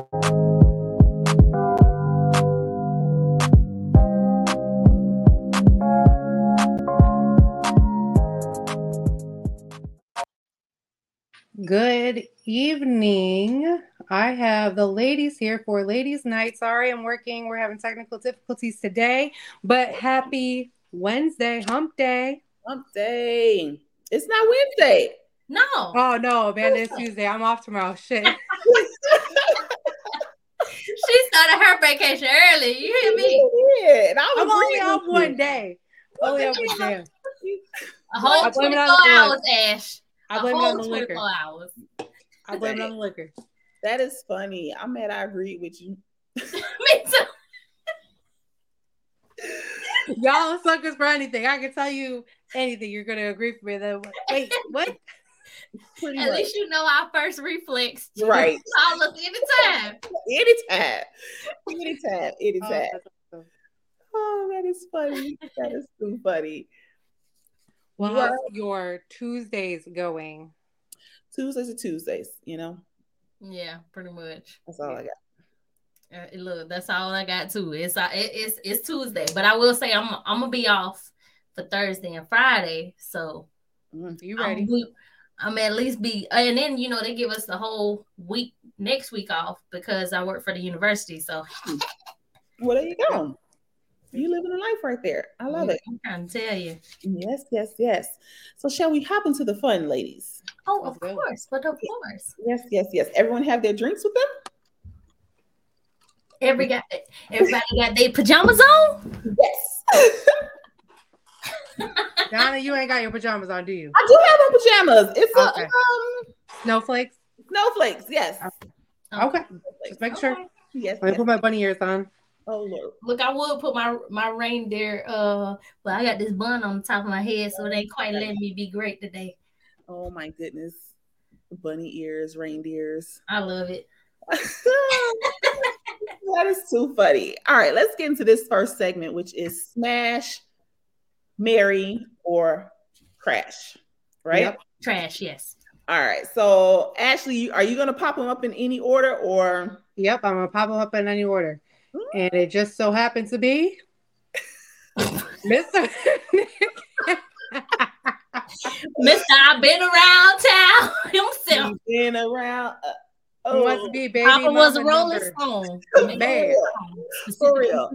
Good evening. I have the ladies here for ladies' night. Sorry, I'm working. We're having technical difficulties today, but happy Wednesday, hump day. Hump day. It's not Wednesday. No. Oh no, man, it's Tuesday. I'm off tomorrow. Shit. she started her vacation early. You hear me? Yeah, and I was I'm only agreeing off with one day. Only off one day. A whole I blame it 24 on the- hours, Ash. I A blame it whole on the liquor. 24 hours. I blame it on the liquor. That is funny. I'm mad I agreed with you. me too. Y'all suckers for anything. I can tell you anything. You're gonna agree with me. Then wait, what? Pretty At much. least you know our first reflex. Right. Call us anytime. Anytime. Anytime. Oh, Anytime. that's awesome. Oh, that is funny. That is too funny. Well, Well- how's your Tuesdays going? Tuesdays are Tuesdays, you know? Yeah, pretty much. That's all I got. Uh, look, that's all I got too. It's uh, it, it's it's Tuesday, but I will say I'm I'm gonna be off for Thursday and Friday, so Mm. You I'm, ready? we- I'm at least be, and then you know they give us the whole week next week off because I work for the university. So Well, there you go. You living a life right there. I love it. I'm trying to tell you. Yes, yes, yes. So shall we hop into the fun, ladies? Oh, of go. course, but of course, Yes, yes, yes. Everyone have their drinks with them? every got everybody got their pajamas on. Yes. Donna, you ain't got your pajamas on, do you? I do have my pajamas. It's a um Snowflakes? snowflakes. Yes. Okay. Snowflakes. Just make sure. Okay. Yes. I yes. put my bunny ears on. Oh Lord. Look, I would put my my reindeer, uh, but I got this bun on the top of my head, so it ain't quite letting me be great today. Oh my goodness. Bunny ears, reindeers. I love it. that is too funny. All right, let's get into this first segment, which is smash, marry, or crash. Right? Yep. Trash, yes. All right. So Ashley, are you gonna pop them up in any order or Yep, I'm gonna pop them up in any order. Ooh. And it just so happens to be Mr. Mister, I've been around town himself. You've been around? Uh, oh, wants to be baby Papa was a Rolling number- Stone. Man. For real.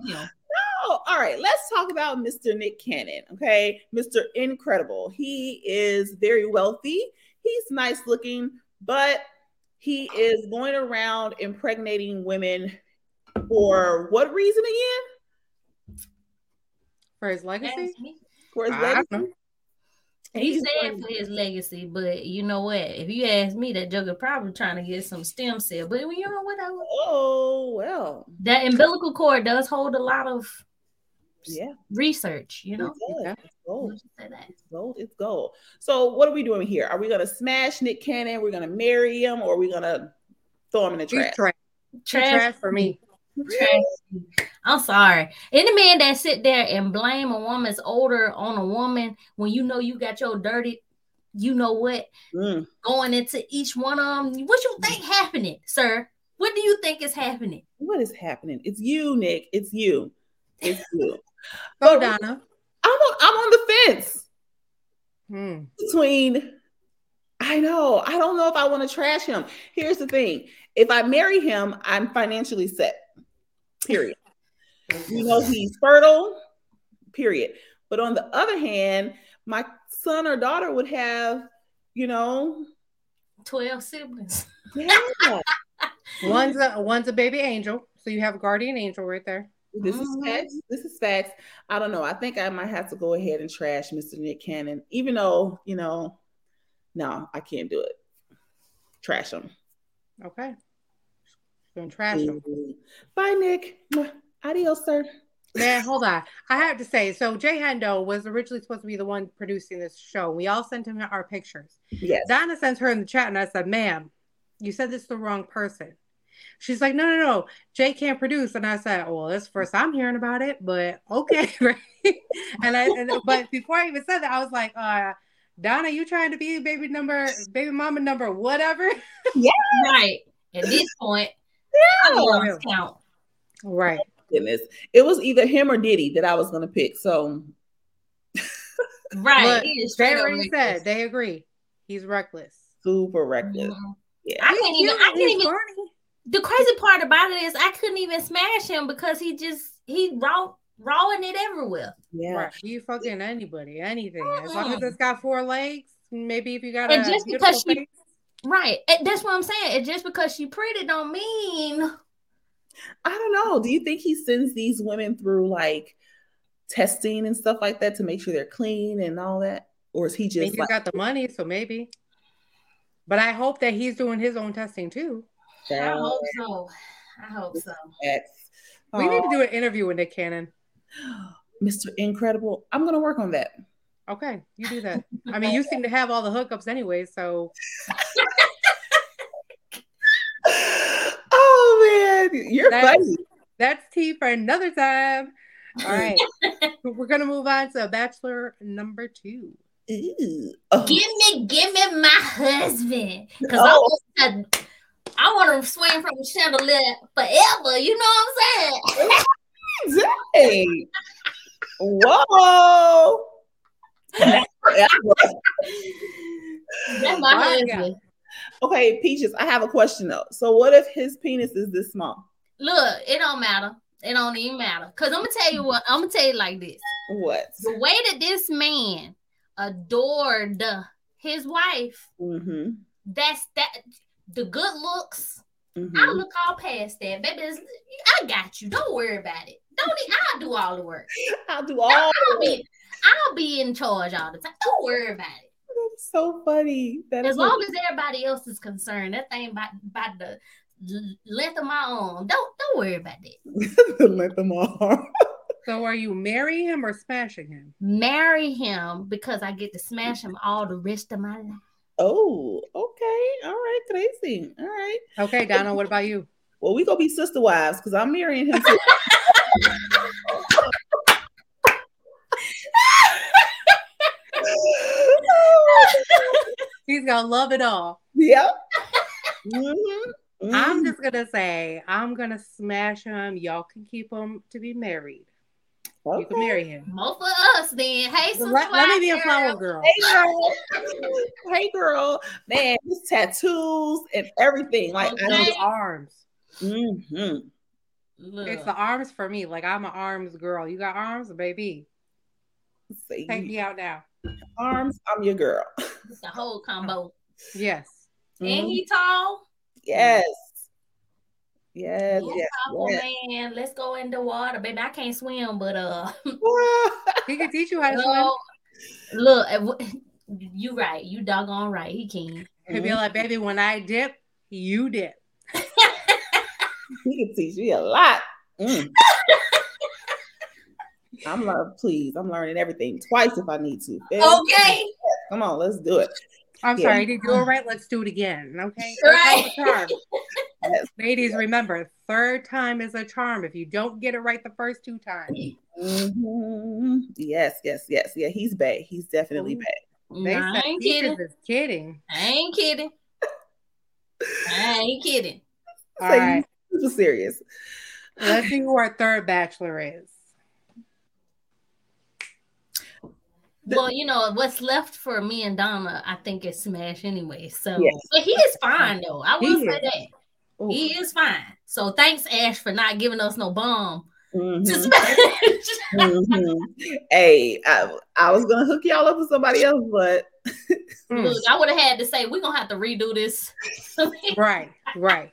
Yeah. Oh, all right. Let's talk about Mr. Nick Cannon. Okay. Mr. Incredible. He is very wealthy. He's nice looking, but he is going around impregnating women for what reason again? for his legacy. For his I legacy? don't know. And He he's said going- for his legacy, but you know what? If you ask me, that Joker probably trying to get some stem cell. But you know what? Oh, well. That umbilical cord does hold a lot of Yeah. research. You know. It does. Yeah. It's gold. Let's say that. It's gold. It's gold. So, what are we doing here? Are we going to smash Nick Cannon? We're going to marry him, or are we going to throw him in the trash? trash. Trash. trash for me. Trash. I'm sorry. Any man that sit there and blame a woman's odor on a woman when you know you got your dirty, you know what, Mm. going into each one of them. What you think happening, sir? What do you think is happening? What is happening? It's you, Nick. It's you. It's you. Go, But Donna. I'm on, I'm on the fence Hmm. between. I know. I don't know if I want to trash him. Here's the thing: if I marry him, I'm financially set. Period. you know he's fertile. Period. But on the other hand, my son or daughter would have, you know, 12 siblings. yeah. One's a one's a baby angel, so you have a guardian angel right there. This is Mhm. facts. This is facts. I don't know. I think I might have to go ahead and trash Mr. Nick Cannon, even though, you know, no, I can't do it. Trash him. Okay. Gonna trash him. Bye, Nick. Mwah. Adios, sir. Man, hold on. I have to say, so Jay Hendo was originally supposed to be the one producing this show. We all sent him our pictures. Yes. Donna sent her in the chat, and I said, "Ma'am, you said this to the wrong person." She's like, "No, no, no. Jay can't produce." And I said, "Well, that's the first I'm hearing about it, but okay." Right? and I, and, but before I even said that, I was like, uh, "Donna, you trying to be baby number, baby mama number, whatever?" Yeah. right. At this point, I Yeah. lost count. Right. Goodness. It was either him or Diddy that I was gonna pick. So Right. Look, They already said they agree. He's reckless. super reckless. Mhm. Yeah. I can't even. I can't even. funny. The crazy part about it is I couldn't even smash him because he just he raw rawing it everywhere. Yeah. Right. You fucking anybody, anything. As long as it's got four legs, maybe if you got And a just because she- face. Right. That's what I'm saying. And just because she pretty don't mean I don't know. Do you think he sends these women through like testing and stuff like that to make sure they're clean and all that? Or is he just he's like got the money, so maybe. But I hope that he's doing his own testing too. I hope so. I hope so. That's- We need to do an interview with Nick Cannon. Mr. Incredible. I'm gonna work on that. Okay, you do that. I mean, you seem to have all the hookups anyway, so oh man, you're That's- funny. that's tea for another time. All right, we're gonna move on to Bachelor number two. Ooh. Oh, Give me, give me my husband. Because Oh. I want to I want to swing from the chandelier forever. You know what I'm saying? dang. Whoa. That's my My husband. okay, Peaches, I have a question though. So what if his penis is this small? Look, it don't matter. It don't even matter. Cause I'm gonna tell you what. I'm gonna tell you like this. What? The way that this man adored his wife, Mm-hmm. that's that. The good looks, mm-hmm. I look all past that, baby. it's- I got you. Don't worry about it. Don't. e- I'll do all the work. I'll do all I'll be. I'll be in charge all the time. Don't worry about it. That's so funny. That As is long as everybody else is concerned, that thing by by the length of my arm. Don't don't worry about that. the length of my arm. So, are you marrying him or smashing him? Marry him because I get to smash him all the rest of my life. Oh, okay. All right, Tracy. All right. Okay, Donna, what about you? Well, we gonna be sister wives because I'm marrying him too. He's gonna love it all. yep. Mhm. I'm just gonna say, I'm gonna smash him. Y'all can keep him to be married. You can marry him. More for us then. Hey, sister Let, let me be a flower girl. girl. Hey girl, hey girl, man, his tattoos and everything. Like, Okay. And I those arms. Mhm. Look, It's the arms for me. Like I'm an arms girl. You got arms, baby. Say Take me out now. arms. I'm your girl. it's the whole combo. Yes. And Mhm. he tall. Yes. Yes. Yes, Yes. Papa, yes. man. Let's go in the water, baby. I can't swim, but uh, He can teach you how to swim. look, uh, you right. You doggone right. He can. He'll be like, baby, when I dip, you dip. He can teach me a lot. Mm. I'm learning, please. I'm learning everything twice if I need to. Okay. Come on, let's do it. I'm Yeah. sorry, did you do it right? Let's do it again. Okay. Right. Third time's a charm. Yes. Ladies, remember, third time is a charm. If you don't get it right the first two times, Mhm. Yes, yes, yes. Yeah, he's bae. He's definitely Ooh. bae. they Nah, I ain't kidding. is kidding. I ain't kidding. I ain't kidding. All Say right. Super serious. Let's see who our third bachelor is. Well, you know what's left for me and Donna, I think is Smash anyway. So, Yes. but he is fine though. I will He say is. that Ooh. he is fine. So thanks Ash for not giving us no bomb to Mhm, Smash. mhm. Hey, I, I was gonna hook y'all up with somebody else, but. Look, I would have had to say we're gonna have to redo this. Right, right.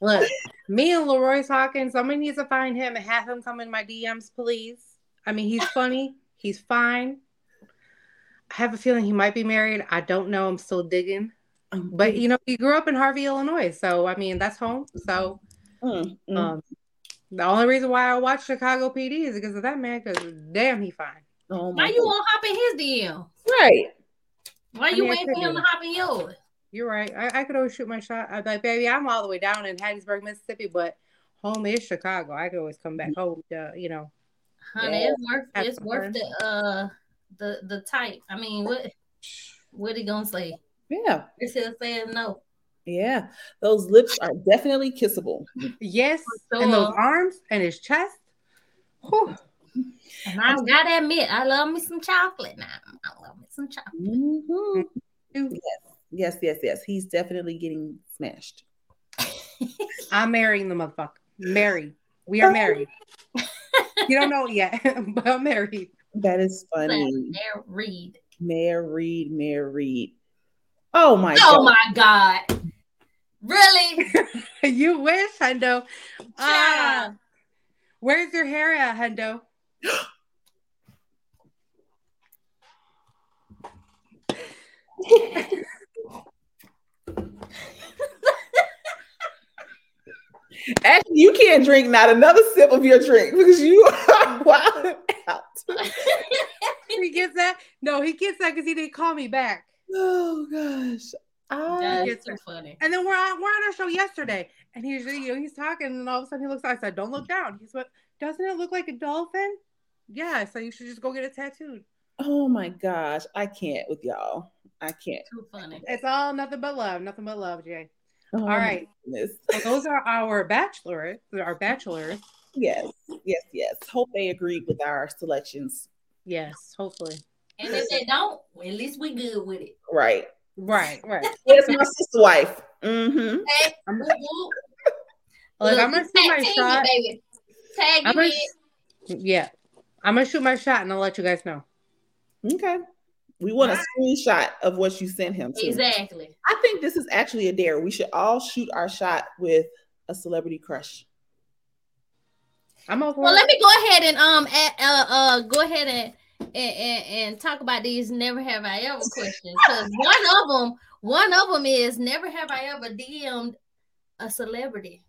Look, me and LaRoyce talking. Somebody needs to find him and have him come in my DMs, please. I mean, he's funny. He's fine. I have a feeling he might be married. I don't know. I'm still digging. But you know, he grew up in Harvey, Illinois. So I mean, that's home. So Mm, mm. um, the only reason why I watch Chicago PD is because of that man. Because damn, he fine. oh my Why you won't hop in his DM? right. Why I you mean, waiting for could him to hop in yours? You're right. I, I could always shoot my shot. I'd be like, baby, I'm all the way down in Hattiesburg, Mississippi, but home is Chicago. I could always come back home. To, you know, Honey, Yeah. it's worth it's some worth the uh the the type. I mean, what what he gonna say? Yeah. It's he'll say no. Yeah, those lips are definitely kissable. Yes, For and those arms and his chest. Whew. And I gotta admit, I love me some chocolate now. I love me some chocolate. Mhm. Mhm. Yes, yes, yes, yes. He's definitely getting smashed. I'm marrying the motherfucker. Married. We are married. you don't know it yet, but I'm married. That is funny. There, read. Married, married. Oh my Oh god. my god! Really? you wish, Hendo. Ah, Child. where's your hair at, Hendo? Actually, you can't drink not another sip of your drink because you are wild out. He gets that? No, he gets that because he didn't call me back. Oh gosh. I, That's so funny. And then we're on we're on our show yesterday, and he's you know he's talking, and all of a sudden he looks. I said, "Don't look down." He's what? Doesn't it look like a dolphin? Yeah, so you should just go get it tattooed. oh my gosh. I can't with y'all. I can't. Too funny. It's all nothing but love, nothing but love, Jay. Oh, All my right, goodness. so those are our bachelors, our bachelors. Yes, yes, yes. Hope they agreed with our selections. Yes, hopefully. And if they don't, well, at least we good with it. Right. Right, right. Yes, my sister wife. Mm-hmm. Hey, I'm, whoop, whoop. like, Look, I'm gonna shoot my tag team you, shot. baby. Tag I'm gonna, yeah, I'm gonna shoot my shot, and I'll let you guys know. Okay. We want a screenshot of what you sent him. Too. Exactly. I think this is actually a dare. We should all shoot our shot with a celebrity crush. I'm over. Well, let me go ahead and um uh, uh, uh go ahead and and, and and talk about these never have I ever questions because one of them one of them is never have I ever DM'd a celebrity.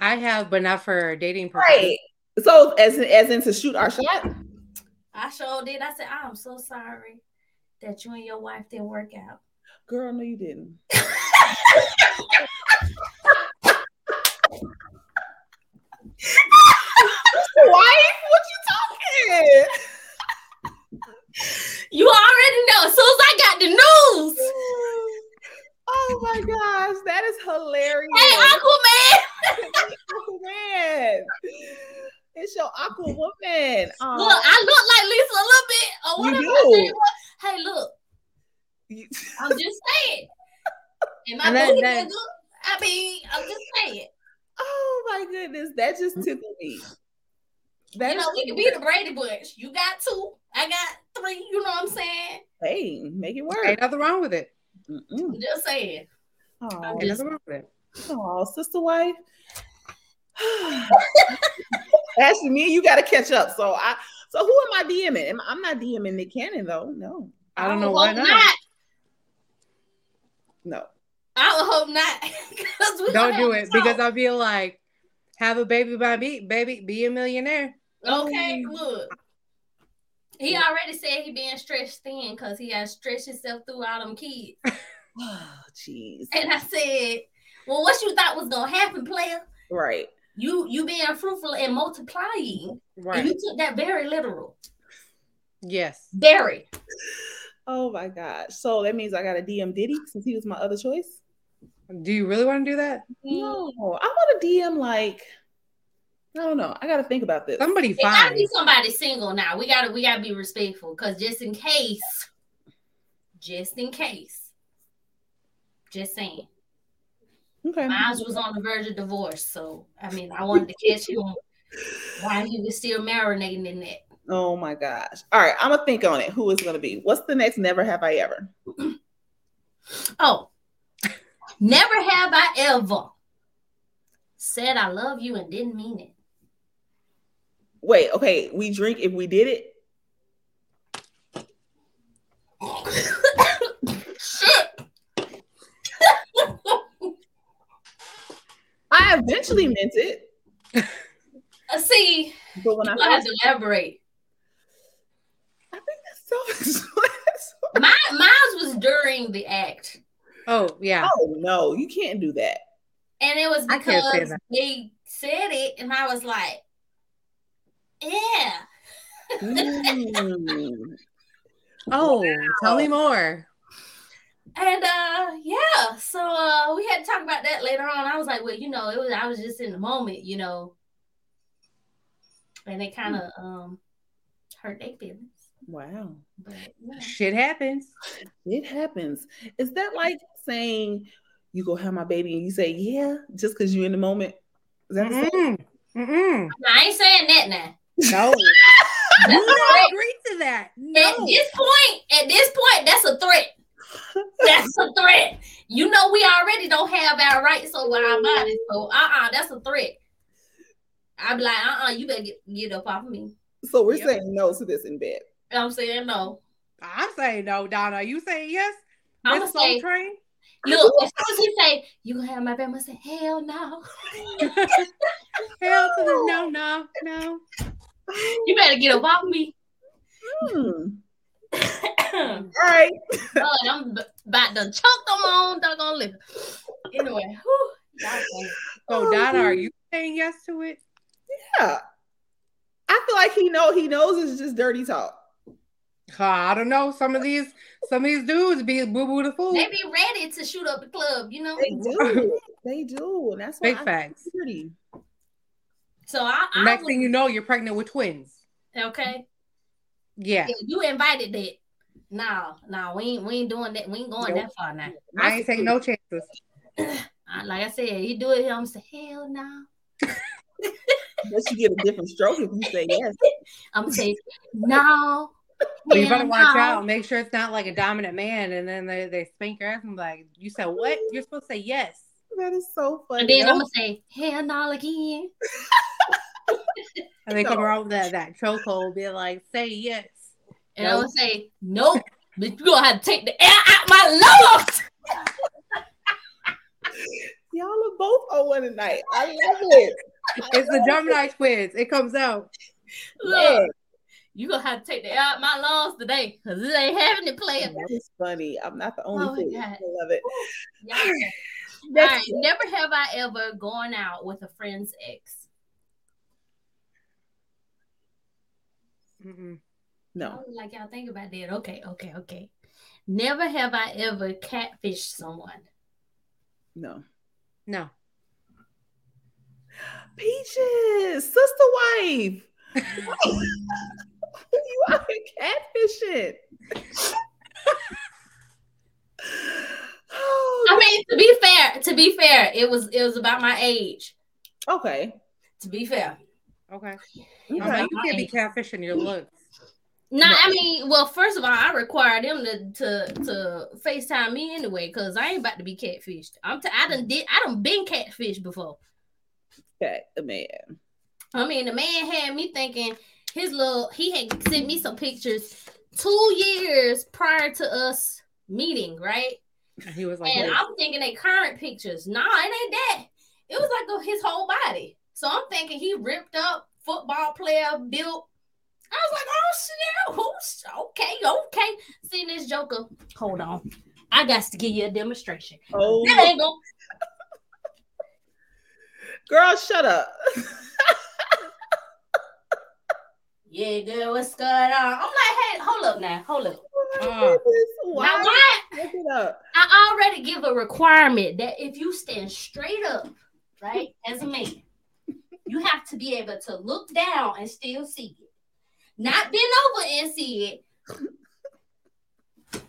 I have, but not for dating purposes. Right. So as as in to shoot our shot. I sure did. I said I'm so sorry that you and your wife didn't work out. Girl, no, you didn't. Wife, what you talking? You already know. As soon as I got the news, Oh my gosh, that is hilarious. hey Aquaman, Man, it's your Aqua woman. Um, look, I look like Lisa a little bit. Or You whatever. do. I said it was. Hey, look, I'm just saying. And my And that- booty that- nigga, I mean, I'm just saying. oh my goodness, that just mm. tickled me. That you know, we can be the Brady Bunch. You got two, I got three. You know what I'm saying? hey, make it work. Ain't nothing wrong with it. Mm-mm. Just saying. Oh, Ain't nothing wrong with it. oh, sister wife. Actually, me and you got to catch up. So I, so who am I DMing? Am- I'm not DMing Nick Cannon though. No, I don't oh, know why hope not. no. I would hope not. we Don't do it to because. I'll be like, have a baby by me, baby, be a millionaire. Okay, mm. look. He already said he being stretched thin because he has stretched himself through all them kids. Oh, jeez. And I said, Well, what you thought was gonna happen, player? Right. You you being fruitful and multiplying. And Right. you took that very literal. Yes. Very. Oh my gosh. So that means I got a DM Diddy since he was my other choice. Do you really want to do that? Mm. No, I want to DM like I don't know. I got to think about this. Somebody It gotta be somebody single now. We gotta we gotta be respectful because just in case, just in case. Just saying. Okay. Miles was on the verge of divorce, so I mean, I wanted to catch him while he was still marinating in that. Oh my gosh. All right, I'm gonna think on it. Who is gonna be? What's the next? Never have I ever. Oh, never have I ever said I love you and didn't mean it. Wait. Okay. We drink if we did it. Shit. I eventually meant it, Uh, See, but when I I have to elaborate. I think that's so. My mine was during the act, Oh, yeah. oh no, you can't do that. and it was I can't say because that. they said it, and I was like, "Yeah." Mm. Oh, tell me more. And uh yeah, so uh we had to talk about that later on. I was like, well, you know, it was I was just in the moment, you know. And it kind of um hurt their feelings. Wow. But yeah. Shit happens. It happens. Is that like saying you go have my baby and you say yeah just because you're in the moment? Is that the same? Mm-mm. Mm-mm. I ain't saying that now. No. That's don't agree to that. At this point, at this point, that's a threat. That's a threat. You know, we already don't have our rights over our bodies. So, uh uh that's a threat. I'm like, uh uh you better get, get up off of me. So we're Yep. saying no to this in bed. You know what I'm saying? No. I'm saying no, Donna. You saying yes? I'm Miss gonna say, Soul Train? look, as soon as he say, you gonna have my baby, I'm gonna say, hell no. Hell to the no, no, no. You better get up off me. Hmm. God, All right. I'm about to choke them on doggone liver. Anyway, whew, y'all funny. So oh, Donna, are you saying yes to it? Yeah. I feel like he know he knows it's just dirty talk. I don't know. Some of these, some of these dudes be boo boo the fool. they be ready to shoot up the club, you know. They do. they do. And that's why Big I facts. So I, I Next would- thing you know, you're pregnant with twins. okay. Yeah, Yeah, you invited that. No, no, we ain't we ain't doing that. We ain't going Nope. that far now. I ain't taking no chances. Uh, like I said, he do it. I'm gonna say hell no. Unless you get a different stroke if you say yes. I'm gonna say no. But you better watch no. out. Make sure it's not like a dominant man, and then they, they spank your ass and be like, "You said what? You're supposed to say yes." That is so funny. And then I'm gonna say hell no again. And they come No. around with that that chokehold, be like, "Say yes." And I'm Nope. gonna say nope. But you gonna have to take the air out my lungs. Y'all are both on one tonight. I love it. It's the Gemini twins. It comes out. Yeah. Look, you gonna have to take the air out my lungs today, cause it ain't having it playing. That is funny. I'm not the only Oh fool. I love it. Y'all All Next right, never have I ever gone out with a friend's ex. Mm-mm. No. Oh, like y'all think about that. Okay, okay, okay. Never have I ever catfished someone. No. No. Peaches, sister wife. you are here catfishing. Oh, I mean, to be fair, to be fair, it was it was about my age. okay. To be fair, Okay. Okay. I'm you can't be catfishing your looks. no, I mean, well, first of all, I require them to to to Facetime me anyway, because I ain't about to be catfished. I'm t- I done did I done been catfished before. Okay, the man. I mean, the man had me thinking his little he had sent me some pictures two years prior to us meeting, right? And he was like, And "Wait." I'm thinking they current pictures. Nah, it ain't that. It was like a, his whole body. So I'm thinking he ripped up, football player, built. I was like, oh shit, who's okay, okay. Seen this Joker. Hold on. I got to give you a demonstration. Oh, That ain't gonna girl, shut up. Yeah, girl, what's going on? I'm like, hey, hold up now, hold up. Oh Uh. Now why? Look it up. I already give a requirement that if you stand straight up, right, as a man, you have to be able to look down and still see it. Not bend over and see it.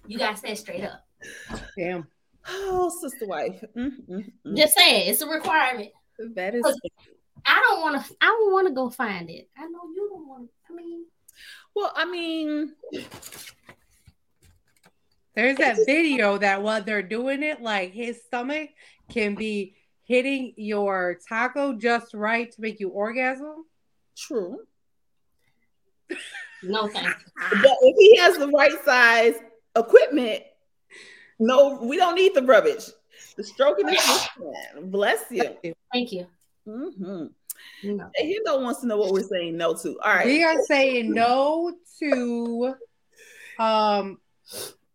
You gotta stand straight up. Damn. Oh, sister wife. Mm, mm, mm. Just saying, it's a requirement. That is I don't want to. I don't want to go find it. I know you don't want. I mean, well. I mean, There's that video that while they're doing it, like his stomach can be hitting your taco just right to make you orgasm. true. no thank you. But if he has the right size equipment, no, we don't need the rubbish. The stroking is just fine. Bless you. Thank you. Mm-hmm. No. Hendo wants to know what we're saying no to. All right. We are saying no to um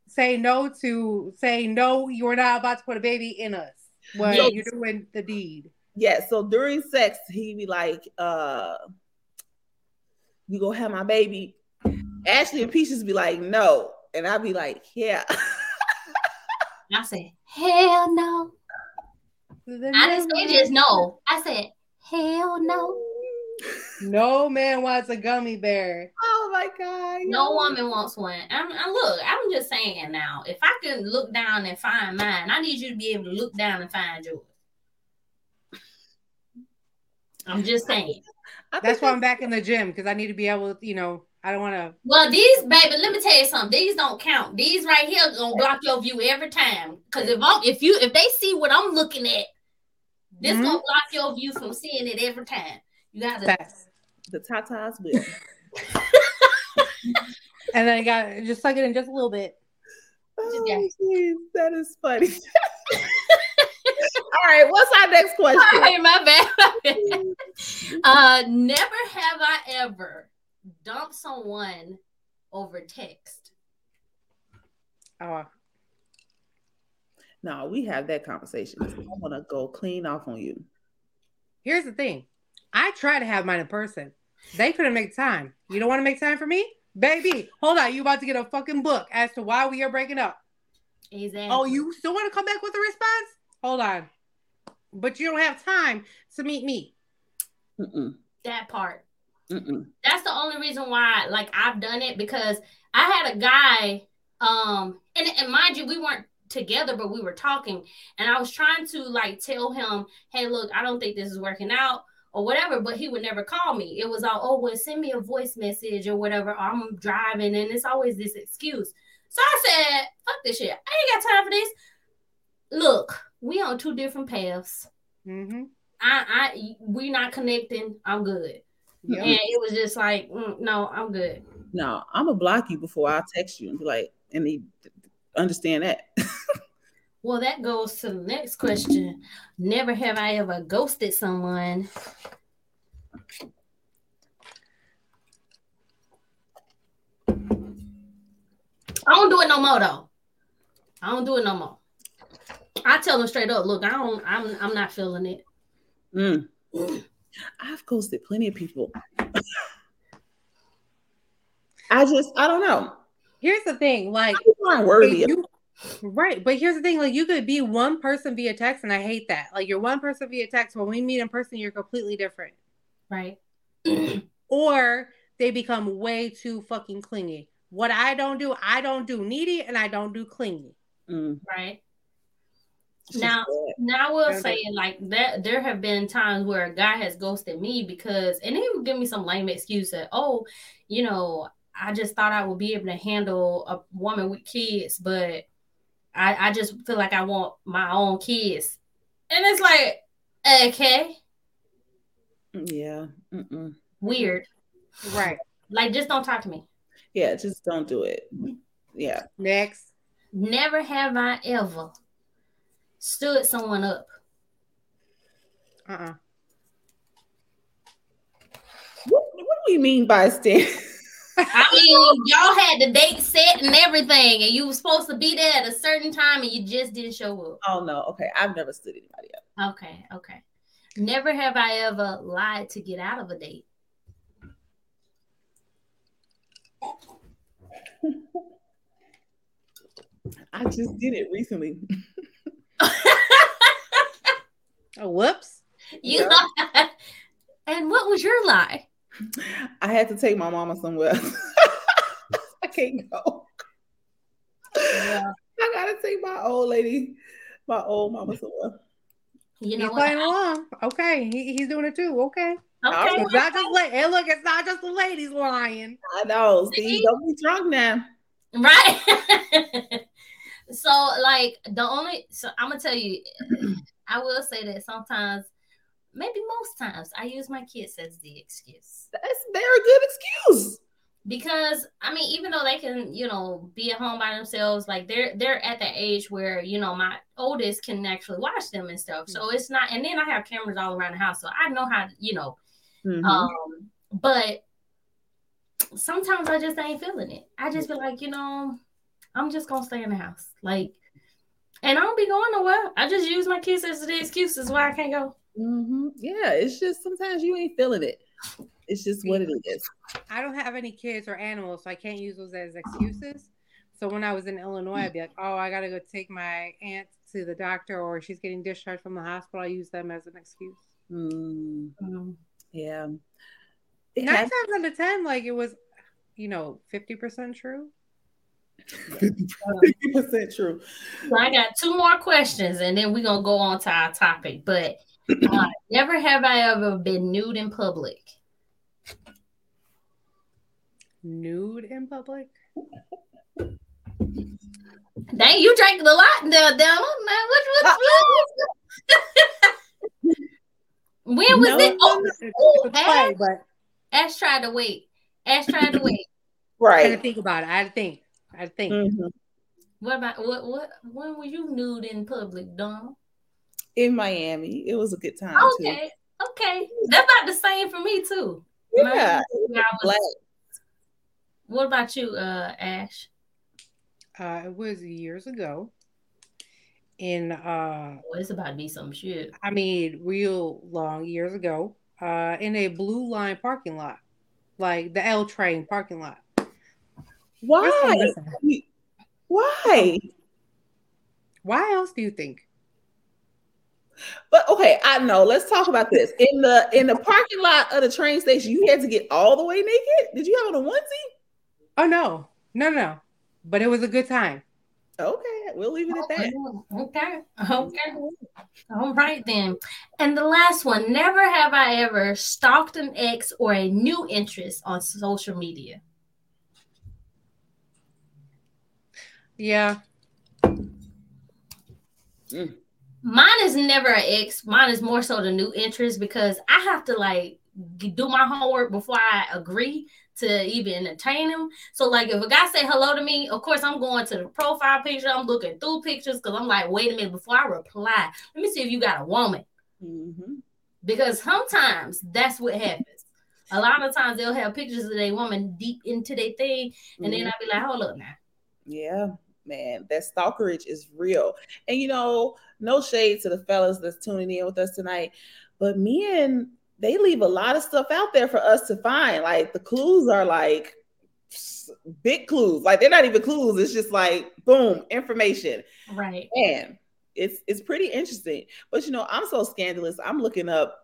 say no to say no, you're not about to put a baby in us when Yes. you're doing the deed. Yeah, so during sex, he'd be like, uh, you gonna have my baby. Ashley and Peaches be like, no. And I'd be like, yeah. I said, hell no. I didn't say just no. I said, hell no. No man wants a gummy bear. Oh my god. No woman wants one. I'm, I'm look, I'm just saying now. If I can look down and find mine, I need you to be able to look down and find yours. I'm just saying. That's why I'm back in the gym because I need to be able to, you know, I don't want to. Well, these baby, let me tell you something. These don't count. These right here gonna block your view every time. Because if I'm, if you, if they see what I'm looking at, this mm-hmm. gonna block your view from seeing it every time. You got to. The tatas will. and then I got just suck it in just a little bit. Oh, geez, that is funny. All right, what's our next question? All right, my bad. uh, never have I ever dumped someone over text. Oh. No, we have that conversation. I want to go clean off on you. Here's the thing. I try to have mine in person. They couldn't make time. You don't want to make time for me? Baby, hold on. You about to get a fucking book as to why we are breaking up. Exactly. Oh, you still want to come back with a response? Hold on. But you don't have time to meet me. Mm-mm. That part. Mm-mm. That's the only reason why, like, I've done it because I had a guy, um, and, and mind you, we weren't together, but we were talking, and I was trying to like tell him, "Hey, look, I don't think this is working out." Or whatever, but he would never call me. It was all, oh, well, send me a voice message or whatever. Or I'm driving, and it's always this excuse. So I said, fuck this shit. I ain't got time for this. Look, we on two different paths. Mm-hmm. I, I, we not connecting. I'm good. Yep. And it was just like, mm, no, I'm good. No, I'm gonna block you before I text you and be like, and he understand that. Well, that goes to the next question. Never have I ever ghosted someone. I don't do it no more though. I don't do it no more. I tell them straight up, look, I don't, I'm, I'm not feeling it. Mm. I've ghosted plenty of people. I just, I don't know. Here's the thing, like, aren't worthy. You, Right. But here's the thing like, you could be one person via text, and I hate that. Like, you're one person via text. When we meet in person, you're completely different. Right. or they become way too fucking clingy. What I don't do, I don't do needy and I don't do clingy. Mm. Right. Now, now I will say like that there have been times where a guy has ghosted me because, and he would give me some lame excuse that, oh, you know, I just thought I would be able to handle a woman with kids, but I, I just feel like I want my own kids. And it's like, eh, okay. Yeah. Mm-mm. Weird. Right. Like, just don't talk to me. Yeah, just don't do it. Yeah. Next. Never have I ever stood someone up. Uh-uh. What, what do we mean by stand? I mean, y'all had the date set and everything, and you were supposed to be there at a certain time, and you just didn't show up. Oh no, okay. I've never stood anybody up. Okay, okay. Never have I ever lied to get out of a date. I just did it recently. oh, whoops. You yeah. and what was your lie? I had to take my mama somewhere. I can't go. Yeah. I gotta take my old lady, my old mama somewhere. You know he's playing along. Okay, he, he's doing it too. Okay. Okay. It's not just la- hey, look, it's not just the ladies lying. I know. See, don't be drunk now. Right. so, like, the only so I'm gonna tell you, I will say that sometimes maybe most times I use my kids as the excuse. That's very good excuse. Because I mean, even though they can, you know, be at home by themselves, like they're they're at the age where you know my oldest can actually watch them and stuff. So it's not, and then I have cameras all around the house, so I know how, you know. Mm-hmm. Um, but sometimes I just ain't feeling it. I just feel like, you know, I'm just gonna stay in the house, like, and I don't be going nowhere. I just use my kids as the excuses why I can't go. Mm-hmm. Yeah, it's just sometimes you ain't feeling it. It's just what it is. I don't have any kids or animals, so I can't use those as excuses. So when I was in Illinois, I'd be like, "Oh, I gotta go take my aunt to the doctor, or she's getting discharged from the hospital." I use them as an excuse. Mm, yeah. It Nine has- times out of ten, like it was, you know, fifty percent true. 50% true. So I got two more questions, and then we're gonna go on to our topic. But uh, never have I ever been nude in public. Nude in public. Dang, you drank a lot, Donald. Man, what, what, what? when was No, it? Oh, It's, oh, it's play, but Ash tried to wait. Ash tried to wait. I had to think about it. I had to think. I had to think. Mhm. What about what? What? When were you nude in public, Don? In Miami, it was a good time too. Okay, okay, that's about the same for me too. Yeah, was- black. What about you, uh, Ash? Uh, it was years ago. In uh, Oh, it's about to be some shit. I mean, real long years ago. Uh, in a blue line parking lot, like the L train parking lot. Why? Listen, Why? Why else do you think? But okay, I know. Let's talk about this. In the in the parking lot of the train station, you had to get all the way naked. Did you have on a onesie? Oh no, no, no. But it was a good time. Okay, we'll leave it at that. Oh, okay, okay, all right then. And the last one: Never have I ever stalked an ex or a new interest on social media. Yeah. Mm. Mine is never an ex. Mine is more so the new interest because I have to like do my homework before I agree to even entertain him. So like if a guy say hello to me, of course I'm going to the profile picture. I'm looking through pictures because I'm like, wait a minute, before I reply, let me see if you got a woman. Mhm. Because sometimes that's what happens. A lot of times they'll have pictures of their woman deep into their thing, and then I'll be like, hold up now. Yeah, man, that stalkerage is real. And you know, no shade to the fellas that's tuning in with us tonight, but men, they leave a lot of stuff out there for us to find. Like the clues are like big clues. Like they're not even clues. It's just like boom, information. Right. And it's it's pretty interesting. But you know, I'm so scandalous. I'm looking up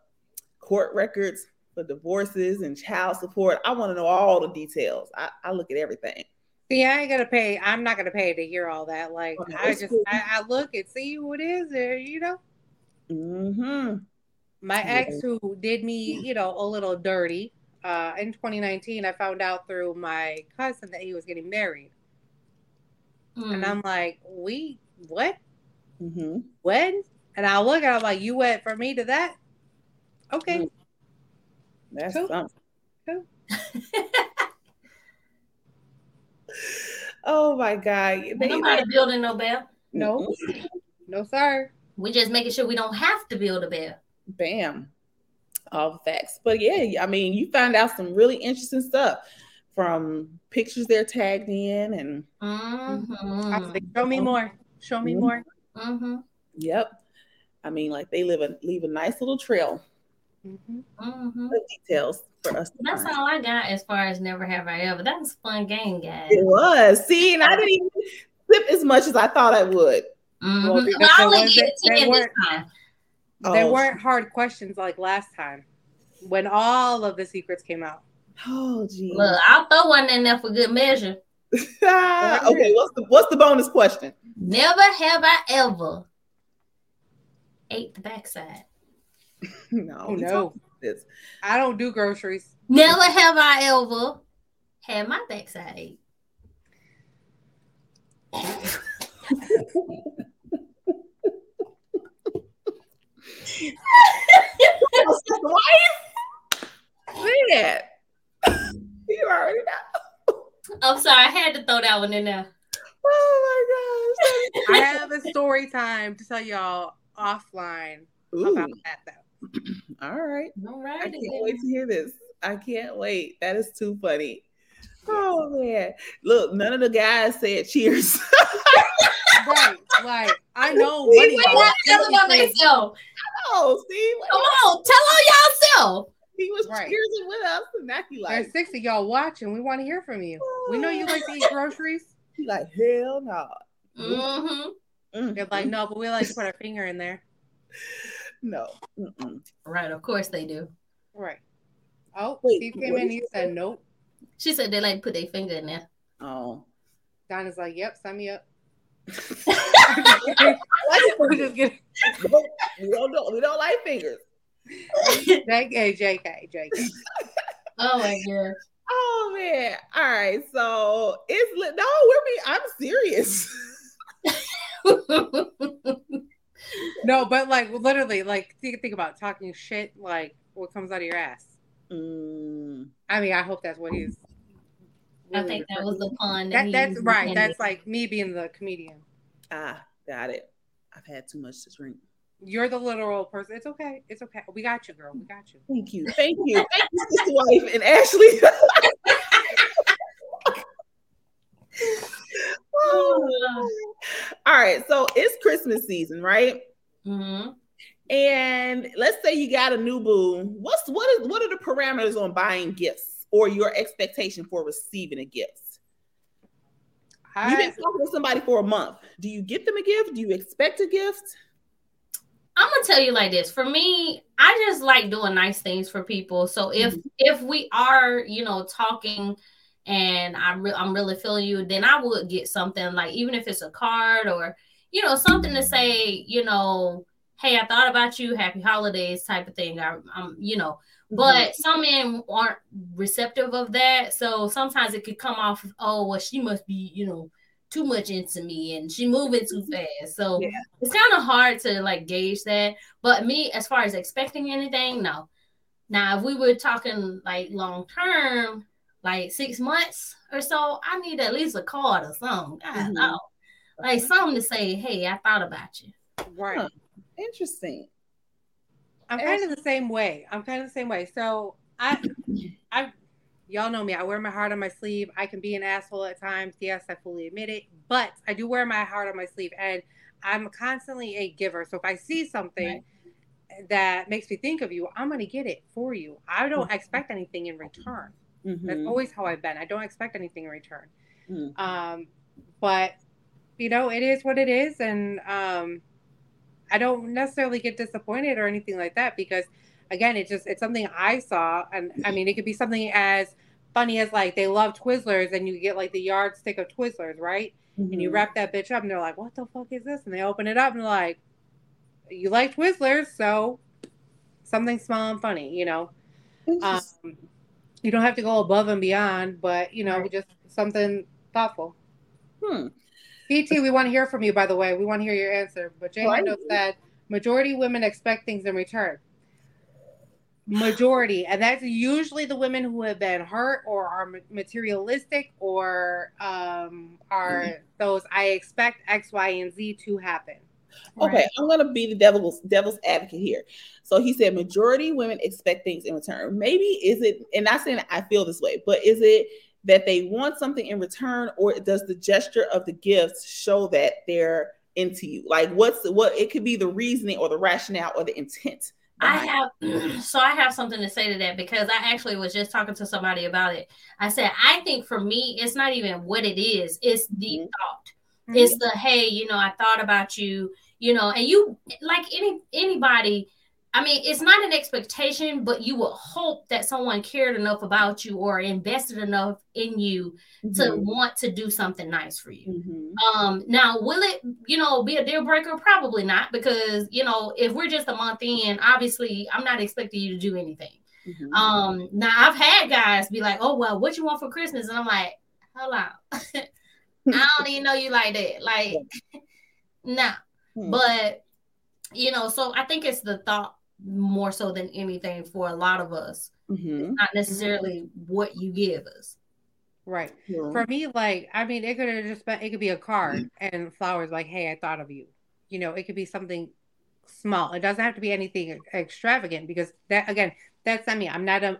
court records for divorces and child support. I want to know all the details. I, I look at everything. See, I ain't gonna pay. I'm not gonna pay to hear all that. Like, Okay, I just, cool. I, I look and see what is. There, you know, Mm-hmm. my Yeah. ex who did me, you know, a little dirty. Uh, in 2019, I found out through my cousin that he was getting married, and Mm. I'm like, we what? Mm-hmm. When? And I look at, I'm like, you went from me to that? Okay. Mm. That's Cool. something. Oh my God. Ain't They- nobody building no bell. No, no, sir. We just making sure we don't have to build a bell. Bam. All the facts. But yeah, I mean, you found out some really interesting stuff from pictures they're tagged in and Mm-hmm. like, show me more. Show me Mhm. more. Mm-hmm. yep. I mean, like they live a leave a nice little trail Mhm. Mm-hmm. details for us. That's find. all I got as far as never have I ever. That was a fun game, guys. It was. See, and I didn't even sip as much as I thought I would. Mhm. Well, Well, because I there only was- get there weren't- time. There Oh. weren't hard questions like last time when all of the secrets came out. Oh, geez. Look, I'll throw one in there for good measure. Okay, what's the what's the bonus question? Never have I ever ate the backside. No, Oh no, this. I don't do groceries. Never have I ever had my backside ate. Man, you already know. I'm sorry, I had to throw that one in there. Oh my gosh. I have a story time to tell y'all offline my gosh. about that though. All right. All I can't wait to hear this. I can't wait. That is too funny. Oh man. Look, none of the guys said cheers. Right, like I know We one of Wait, y'all not tell them about themselves. oh, see, Come on, tell on yourself. he was Right. cheersing with us, and now he like, There's six of y'all watching. We want to hear from you. We know you like to eat groceries. She like, hell no. Mm-hmm. They're like, no, but we like to put our finger in there. No. Mm-mm. Right, of course they do. Right. Oh, Wait, Steve came what in. did He you said, nope. She said they like put their finger in there. Oh. Donna's like, yep, sign me up. I like I'm just kidding. We don't know. We don't like fingers. JK, JK, JK. Oh my god. Oh man. All right. So it's no, we're being I'm serious. No, but like literally, like think, think about talking shit, like what comes out of your ass. Mm, I mean, I hope that's what he's. I think that was the pun. That, he that's right. intended. That's like me being the comedian. ah, got it. I've had too much to drink. You're the literal person. It's okay. It's okay. We got you, girl. We got you. Thank you. Thank you. Thank you, sister wife and Ashley. Oh. All right. So it's Christmas season, right? Mhm. And let's say you got a new boo. What's what is what are the parameters on buying gifts or your expectation for receiving a gift? You've been talking to somebody for a month. Do you get them a gift? Do you expect a gift? I'm gonna tell you like this. For me, I just like doing nice things for people. So if if we are, you know, talking and I re- I'm really feeling you, then I would get something like even if it's a card or you know something to say, you know, hey, I thought about you, happy holidays type of thing. I, I'm, you know, mm-hmm. but some men aren't receptive of that. So sometimes it could come off, oh, well, she must be, you know, too much into me and she moving too mm-hmm. fast. So Yeah. it's kind of hard to like gauge that. But me, as far as expecting anything, no. Now, if we were talking like long term, like six months or so, I need at least a card or something. God, Mhm. no. Like something to say, hey, I thought about you. right. Huh. Interesting. I'm kind of the same way. I'm kind of the same way. So I, I, y'all know me. I wear my heart on my sleeve. I can be an asshole at times. Yes, I fully admit it. But I do wear my heart on my sleeve, and I'm constantly a giver. So if I see something that makes me think of you, I'm gonna get it for you. I don't expect anything in return. That's Mhm. always how I've been. I don't expect anything in return. Mhm. Um, but you know, it is what it is, and um, I don't necessarily get disappointed or anything like that because, again, it just it's something I saw, and I mean, it could be something as funny as like they love Twizzlers, and you get like the yardstick of Twizzlers, right? And you Mhm. wrap that bitch up, and they're like, "What the fuck is this?" And they open it up, and they're like, "You like Twizzlers, so something small and funny," you know. Um, you don't have to go above and beyond, but you know, Right. just something thoughtful. Hmm. BT, we want to hear from you, by the way. We want to hear your answer. But Jay Right. Hendo said majority women expect things in return. Majority, and that's usually the women who have been hurt or are materialistic or um, are those I expect X, Y, and Z to happen. Okay, Right. I'm gonna be the devil's devil's advocate here. So he said majority women expect things in return. Maybe is it, and I'm not saying I feel this way, but is it that they want something in return, or does the gesture of the gifts show that they're into you? Like what's what it could be the reasoning or the rationale or the intent. I have so I have something to say to that because I actually was just talking to somebody about it. I said I think for me it's not even what it is, it's the Mhm. thought. Mm-hmm. It's the hey, you know, I thought about you, you know, and you like any anybody. I mean, it's not an expectation, but you would hope that someone cared enough about you or invested enough in you to Mhm. want to do something nice for you. Mhm. Um, now will it, you know, be a deal breaker? Probably not, because you know, if we're just a month in, obviously I'm not expecting you to do anything. Mhm. Um, now I've had guys be like, Oh, well, what you want for Christmas? And I'm like, hold on. I don't even know you like that. Like, nah. Hmm. But you know, so I think it's the thought more so than anything for a lot of us, Mhm. not necessarily what you give us. Right. Yeah. For me, like, I mean, it could have just been, it could be a card and flowers, like, hey, I thought of you. You know, it could be something small. It doesn't have to be anything extravagant because that, again, that's not me. I'm not a,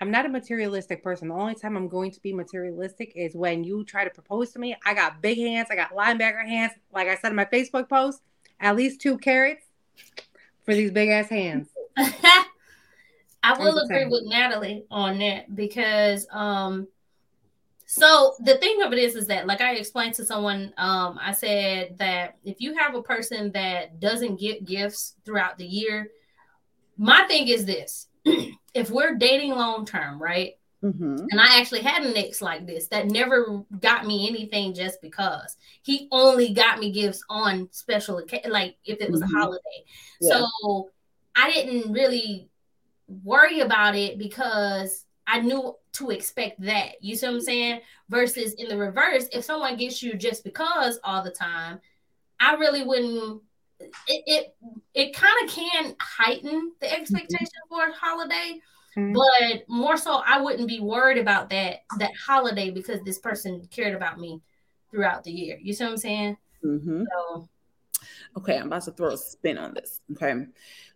I'm not a materialistic person. The only time I'm going to be materialistic is when you try to propose to me. I got big hands. I got linebacker hands. Like I said in my Facebook post, at least two carats for these big ass hands. I will agree with Natalie on that because um So the thing of it is, is that like I explained to someone, um, I said that if you have a person that doesn't get gifts throughout the year, my thing is this: if we're dating long term, right? Mhm. And I actually had an ex like this that never got me anything just because he only got me gifts on special like if it was Mhm. a holiday. Yeah. So I didn't really worry about it because I knew to expect that. You see what I'm saying? Versus in the reverse, if someone gets you just because all the time, I really wouldn't. It it, it kind of can heighten the expectation for a holiday, Mhm. but more so, I wouldn't be worried about that that holiday because this person cared about me throughout the year. You see what I'm saying? Mhm. So Okay, I'm about to throw a spin on this. Okay.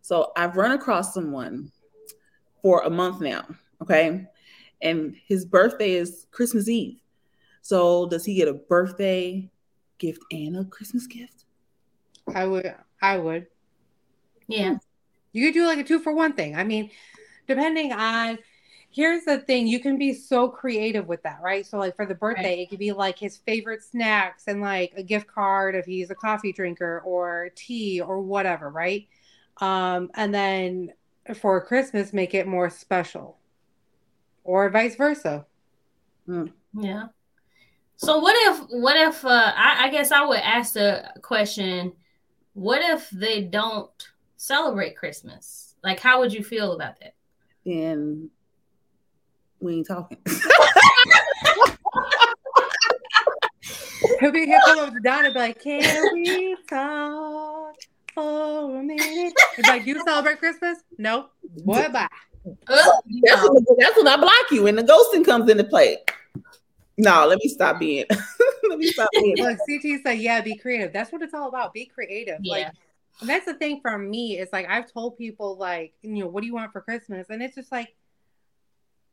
So I've run across someone for a month now. Okay. And his birthday is Christmas Eve. So does he get a birthday gift and a Christmas gift? I would. I would. yeah, You could do like a two for one thing. I mean, depending on. Here's the thing: you can be so creative with that, right? So, like for the birthday, it could be like his favorite snacks and like a gift card if he's a coffee drinker or tea or whatever, right? Um, and then for Christmas, make it more special, or vice versa. Yeah. So what if what if uh I, I guess I would ask the question, what if they don't celebrate Christmas? Like how would you feel about that? Then we ain't talking. He'll be he'll come over to Don and be like, "Can we talk for a minute?" He'd like, you celebrate Christmas?" No. Boy, bye. Uh, That's, no. when, that's when I block you and the ghosting comes into play. No, let me stop being. let me stop. Look, CT said, "Yeah, be creative." That's what it's all about. Be creative. Like, Yeah. and that's the thing for me. Is like I've told people, like, you know, what do you want for Christmas? And it's just like,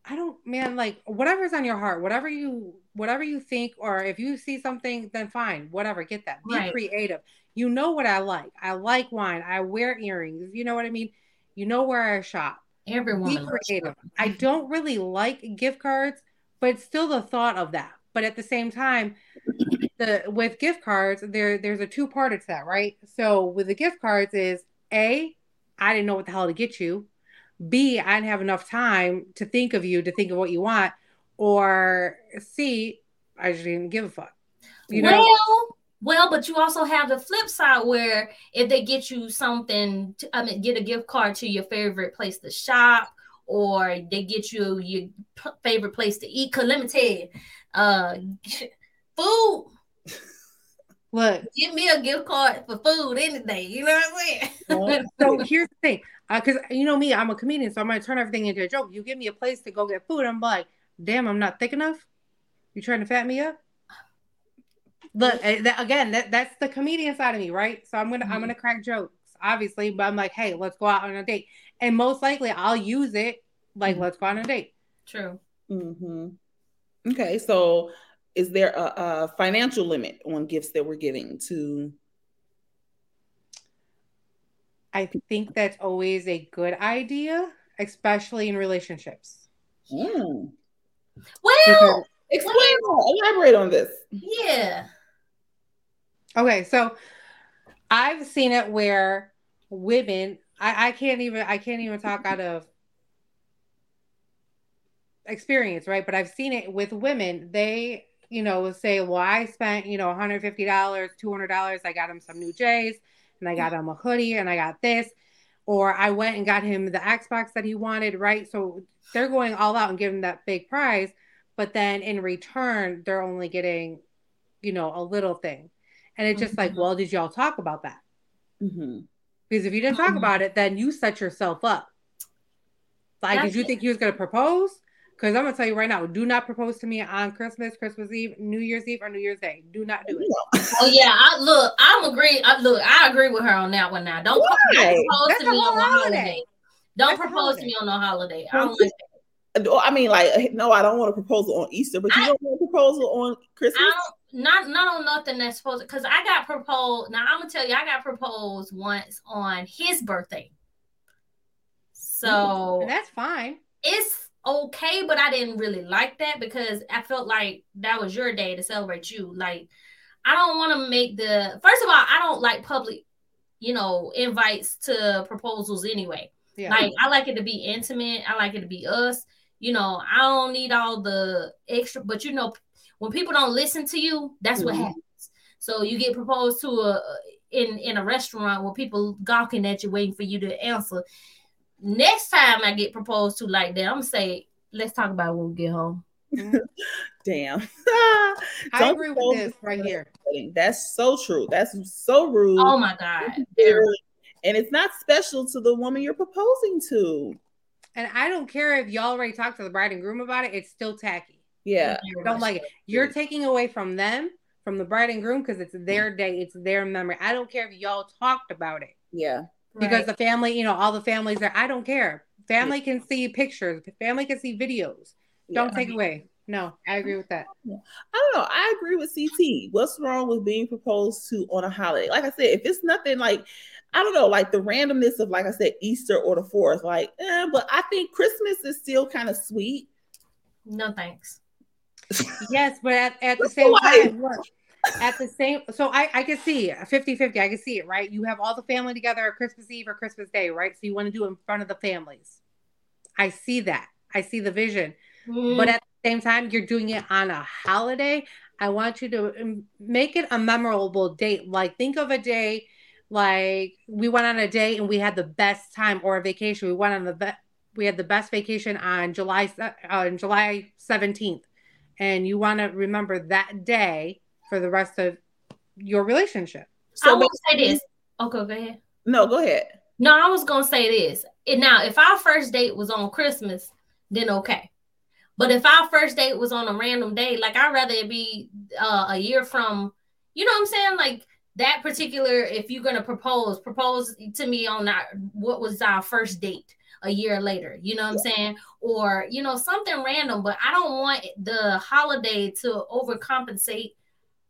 I don't, man. Like, whatever's on your heart, whatever you, whatever you think, or if you see something, then fine, whatever, get that. Be Right. creative. You know what I like. I like wine. I wear earrings. You know what I mean. You know where I shop. Every be creative. I don't really like gift cards, but still the thought of that. But at the same time, the with gift cards, there there's a two parter to that, right? So with the gift cards is A, I didn't know what the hell to get you. B, I didn't have enough time to think of you to think of what you want. Or C, I just didn't give a fuck. You know, well, well, but you also have the flip side where if they get you something, to, I mean, get a gift card to your favorite place to shop, or they get you your favorite place to eat. Cause let me tell you, uh, food. look, Give me a gift card for food any day. You know what I'm saying? so here's the thing, because you know me, I'm a comedian, so I'm gonna turn everything into a joke. You give me a place to go get food, I'm like, damn, I'm not thick enough. You trying to fat me up? Look, eh, that, again, that that's the comedian side of me, right? So I'm gonna I'm Mhm. gonna crack jokes, obviously, but I'm like, hey, let's go out on a date, and most likely I'll use it like, Mhm. let's go on a date. True. hmm Okay, so is there a, a financial limit on gifts that we're giving to? I think that's always a good idea, especially in relationships. Mm. Well, Because- Explain more. Elaborate on this. yeah. Okay, so I've seen it where women I, I can't even I can't even talk out of experience, right? But I've seen it with women. They, you know, say, Well, I spent, you know, $150, $200. I got him some new J's and I got him a hoodie and I got this. Or I went and got him the Xbox that he wanted, right? So they're going all out and giving that big prize, but then in return, they're only getting, you know, a little thing. And it's just like, Mhm. well, did y'all talk about that? hmm Because if you didn't talk Mhm. about it, then you set yourself up. Like, did you That's- think he was going to propose? Because I'm going to tell you right now, do not propose to me on Christmas, Christmas Eve, New Year's Eve, or New Year's Day. Do not do it. Oh yeah, I look. I'm agree. I, look, I agree with her on that one. Now, don't, Why? propose That's to me on whole no holiday. holiday. Don't That's propose holiday. to me on no holiday. I don't like. Oh, I mean, like, no, I don't want a proposal on Easter, but you I- don't want a proposal on Christmas. I don't not not on nothing that's supposed because I got proposed. Now I'm gonna tell you, I got proposed once on his birthday. So And that's fine. it's okay, but I didn't really like that because I felt like that was your day to celebrate you. Like, I don't want to make the first of all, I don't like public, you know, invites to proposals anyway. Yeah. Like, I like it to be intimate. I like it to be us. You know, I don't need all the extra, but you know, when people don't listen to you, that's mm-hmm. what happens. So you get proposed to a in in a restaurant where people gawking at you, waiting for you to answer. Next time I get proposed to like that, I'm gonna say, let's talk about it when we get home. Damn. I agree with this right here. That's so true. That's so rude. Oh my god. And it's not special to the woman you're proposing to. And I don't care if y'all already talked to the bride and groom about it, it's still tacky. Yeah. don't like it. You're taking away from them, from the bride and groom, because it's their day, it's their memory. I don't care if y'all talked about it. Yeah. Because right. the family, you know, all the families there, I don't care. Family can see pictures, family can see videos. Don't yeah. take away. No, I agree with that. I don't know. I agree with CT. What's wrong with being proposed to on a holiday? Like I said, if it's nothing like I don't know, like the randomness of like I said, Easter or the fourth, like, eh, but I think Christmas is still kind of sweet. No thanks. yes, but at, at the same time, look, at the same so I, I can see 50 50 i can see it right? You have all the family together at christmas eve or christmas day right? So you want to do it in front of the families. I see that. I see the vision. Mm. but at the same time you're doing it on a holiday. I want you to um, make it a memorable date. Like think of a day like we went on a date and we had the best time or a vacation. We went on the we had the best vacation on july uh, on july 17th and you want to remember that day for the rest of your relationship. So I will say this. Okay, go ahead. No, go ahead. No, I was gonna say this. And now, if our first date was on Christmas, then okay. But if our first date was on a random day, like I'd rather it be uh, a year from, you know what I'm saying? Like that particular, if you're gonna propose, propose to me on our what was our first date a year later. You know what I'm saying? Or you know something random. But I don't want the holiday to overcompensate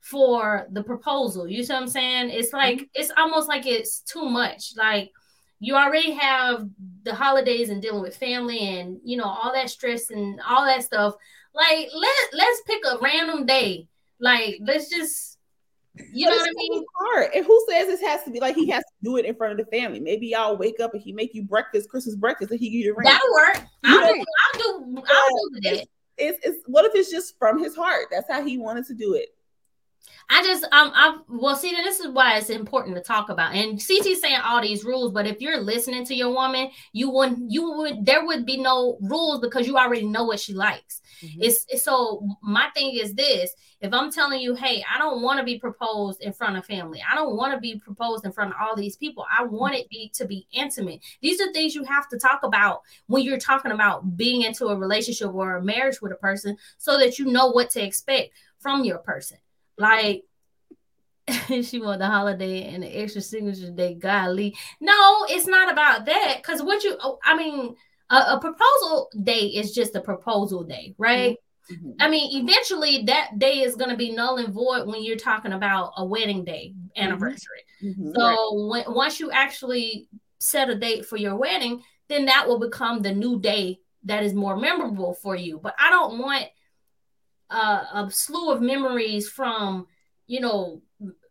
for the proposal. You see what I'm saying? It's like mm-hmm. it's almost like it's too much. Like you already have the holidays and dealing with family and you know all that stress and all that stuff. Like let let's pick a random day. Like let's just you know what I mean? Hard. And who says this has to be like he has to do it in front of the family? Maybe y'all wake up and he make you breakfast, Christmas breakfast, and he give you the ring. That'll work. I'll, do, I'll do. I'll do that. It's, it's what if it's just from his heart? That's how he wanted to do it. I just um I well see this is why it's important to talk about. And CT saying all these rules, but if you're listening to your woman, you wouldn't you would there would be no rules because you already know what she likes. Mm-hmm. It's, it's so my thing is this if I'm telling you, hey, I don't want to be proposed in front of family, I don't want to be proposed in front of all these people. I want it be to be intimate. These are things you have to talk about when you're talking about being into a relationship or a marriage with a person so that you know what to expect from your person. Like she want the holiday and the extra signature day. Golly, no, it's not about that. Because what you, oh, I mean, a, a, proposal day is just a proposal day, right? Mm-hmm. I mean, eventually that day is going to be null and void when you're talking about a wedding day anniversary. Mm-hmm. So right. when, once you actually set a date for your wedding, then that will become the new day that is more memorable for you. But I don't want uh, a slew of memories from you know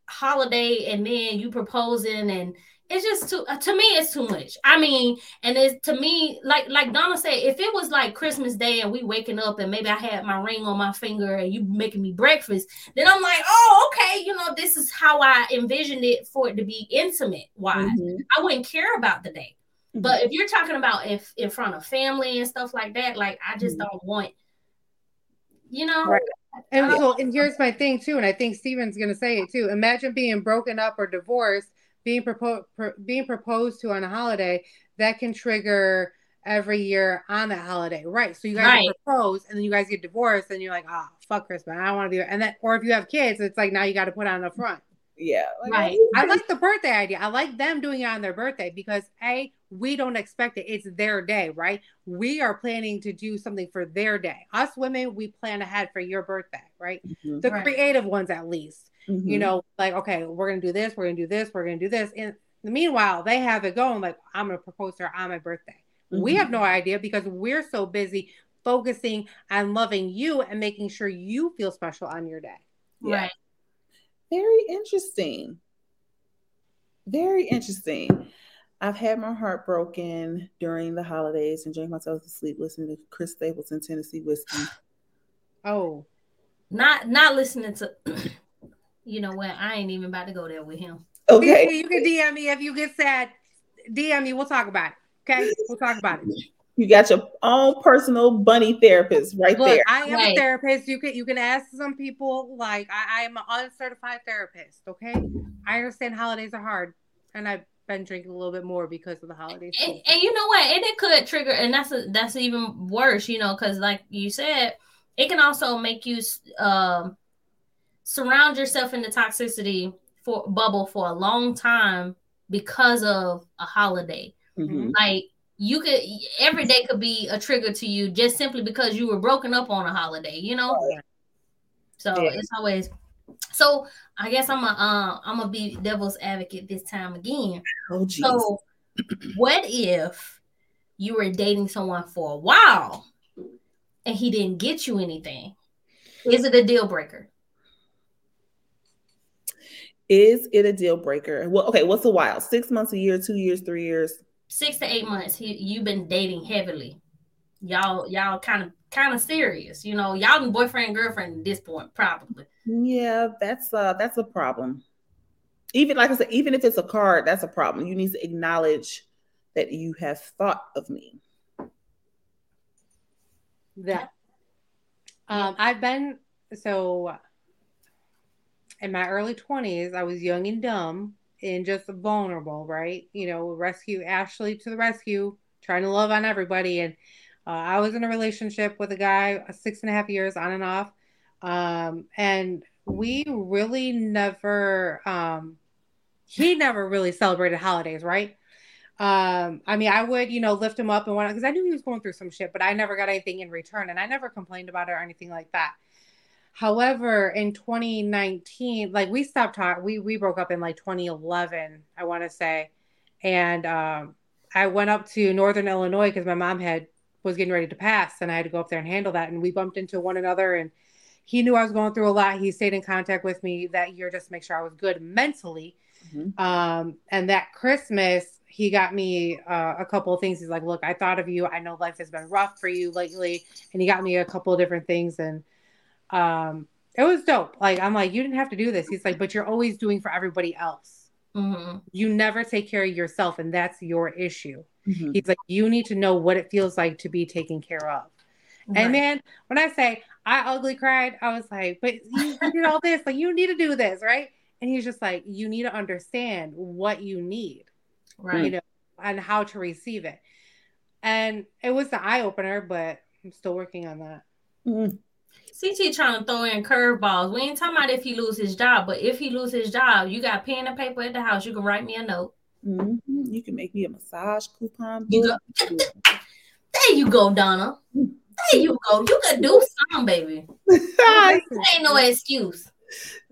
holiday and then you proposing and it's just too uh, to me it's too much i mean and it's to me like like donna said if it was like christmas day and we waking up and maybe i had my ring on my finger and you making me breakfast then i'm like oh okay you know this is how i envisioned it for it to be intimate wise mm-hmm. i wouldn't care about the day mm-hmm. but if you're talking about if in front of family and stuff like that like i just mm-hmm. don't want you know. Right. And so, and here's my thing too, and I think Steven's going to say it too. Imagine being broken up or divorced, being proposed, being proposed to on a holiday that can trigger every year on that holiday, right? So you guys right. propose, and then you guys get divorced, and you're like, oh, fuck Christmas, I don't want to be. And then, or if you have kids, it's like now you got to put on the front. Yeah, like, right. I like the birthday idea. I like them doing it on their birthday because a we don't expect it. It's their day, right? We are planning to do something for their day. Us women, we plan ahead for your birthday, right? Mm-hmm. The right. creative ones, at least. Mm-hmm. You know, like okay, we're gonna do this, we're gonna do this, we're gonna do this. And the meanwhile, they have it going like I'm gonna propose to her on my birthday. Mm-hmm. We have no idea because we're so busy focusing on loving you and making sure you feel special on your day. Yeah. Right. Very interesting. Very interesting. I've had my heart broken during the holidays and drank myself to sleep listening to Chris Stapleton Tennessee whiskey. Oh, not not listening to. you know what? I ain't even about to go there with him. Okay, you can DM me if you get sad. DM me. We'll talk about it. Okay, we'll talk about it. You got your own personal bunny therapist right Look, there. I am Right. a therapist. You can you can ask some people. Like I, I am an uncertified therapist. Okay, I understand holidays are hard, and I've been drinking a little bit more because of the holidays. and, too. and you know what? And it could trigger, and that's a, that's even worse, you know, because like you said, it can also make you um, surround yourself in the toxicity for bubble for a long time because of a holiday. Mhm. Like you could every day could be a trigger to you just simply because you were broken up on a holiday, you know. Yeah. So Yeah. it's always. So I guess I'm a uh, I'm gonna be devil's advocate this time again. Oh, geez. So, what if you were dating someone for a while and he didn't get you anything? Is it a deal breaker? Is it a deal breaker? Well, okay, what's a while? Six months, a year, two years, three years? Six to eight months. He, you've been dating heavily. Y'all, y'all kind of, kind of serious. You know, y'all been boyfriend girlfriend at this point, probably. Yeah, that's uh that's a problem. Even like I said, even if it's a card, that's a problem. You need to acknowledge that you have thought of me. that um i've been so in my early 20s i was young and dumb and just vulnerable right you know rescue ashley to the rescue trying to love on everybody and uh, i was in a relationship with a guy uh, six and a half years on and off. Um and we really never um he never really celebrated holidays right? Um, I mean, I would, you know, lift him up and whatnot because I knew he was going through some shit, but I never got anything in return and I never complained about it or anything like that. However, in 2019, like we stopped talking, we we broke up in like 2011, I want to say, and um, I went up to Northern Illinois because my mom had was getting ready to pass, and I had to go up there and handle that, and we bumped into one another, and he knew I was going through a lot. He stayed in contact with me that year just to make sure I was good mentally. Mhm. Um, and that Christmas, he got me uh, a couple of things. He's like, "Look, I thought of you. I know life has been rough for you lately," and he got me a couple of different things, and um, it was dope. Like I'm like, you didn't have to do this. He's like, but you're always doing for everybody else. Mhm. You never take care of yourself, and that's your issue. Mhm. He's like, you need to know what it feels like to be taken care of. And Right. man, when I say I ugly cried, I was like, but you did all this, like you need to do this, right? And he's just like, you need to understand what you need, right? you know, and how to receive it. And it was the eye opener, but I'm still working on that. Mhm. CT trying to throw in curveballs. We ain't talking about if he lose his job, but if he lose his job, you got pen and paper at the house. You can write me a note. Mhm. You can make me a massage coupon. You book. There you go, Donna. There you go. You could do something, baby. Ain't no excuse.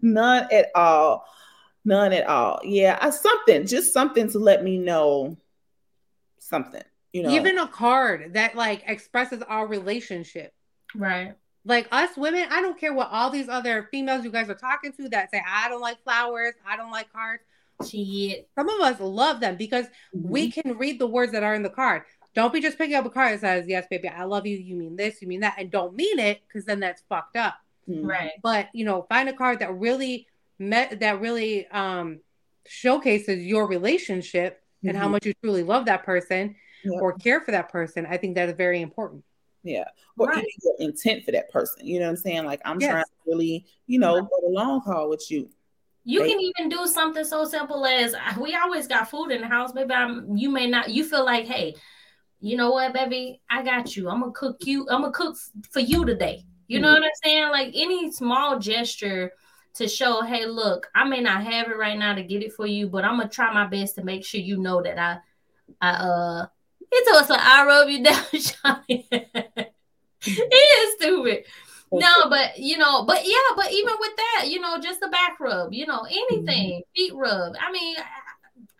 None at all. None at all. Yeah, I, something, just something to let me know something. You know, Even a card that like expresses our relationship. Right. Like us women, I don't care what all these other females you guys are talking to that say, I don't like flowers, I don't like cards. Shit. Some of us love them because Mhm. we can read the words that are in the card. Don't be just picking up a card that says, Yes, baby, I love you. You mean this, you mean that, and don't mean it because then that's fucked up. Mhm. Right. But you know, find a card that really met that really um showcases your relationship and how Mhm. much you truly love that person Yeah. or care for that person. I think that is very important. Yeah. Or Right. even your intent for that person. You know what I'm saying? Like I'm Yes. trying to really, you know, go the long haul with you. You They- can even do something so simple as we always got food in the house, Maybe I'm, you may not. You feel like, hey, you know what, baby? I got you. I'm gonna cook you. I'm gonna cook for you today. You know Mhm. what I'm saying? Like any small gesture to show, hey, look, I may not have it right now to get it for you, but I'm gonna try my best to make sure you know that I, I uh. it's also I rub you down, Johnny. he is stupid. No, but you know, but yeah, but even with that, you know, just a back rub, you know, anything, mm-hmm. feet rub. I mean, I-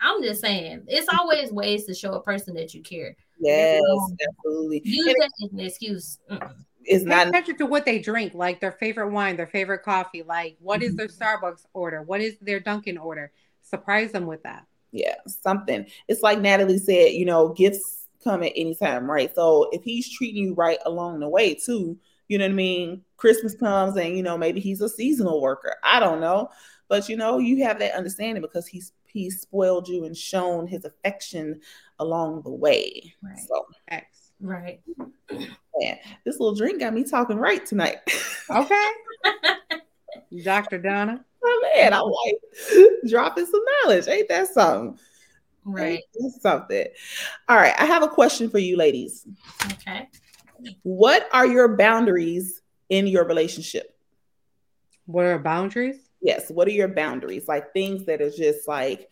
I'm just saying, it's always ways to show a person that you care. Yes, wrong. absolutely. Use And that as an excuse. Mm-mm. it's Pay not attention to what they drink, like their favorite wine, their favorite coffee, like what is their mm-hmm. Starbucks order, what is their Dunkin' order. Surprise them with that. yeah, something. It's like Natalie said, you know, gifts come at any time, right? So if he's treating you right along the way too, you know what I mean? Christmas comes and you know, maybe he's a seasonal worker. I don't know. But you know, you have that understanding because he's he's spoiled you and shown his affection along the way. Right. So X. Right. man, this little drink got me talking right tonight. Okay. Dr. Donna. oh man, I'm like dropping some knowledge. Ain't that something? Right. Ain't that something. All right, I have a question for you ladies. Okay. What are your boundaries in your relationship? What are boundaries? Yes, what are your boundaries? Like things that are just like,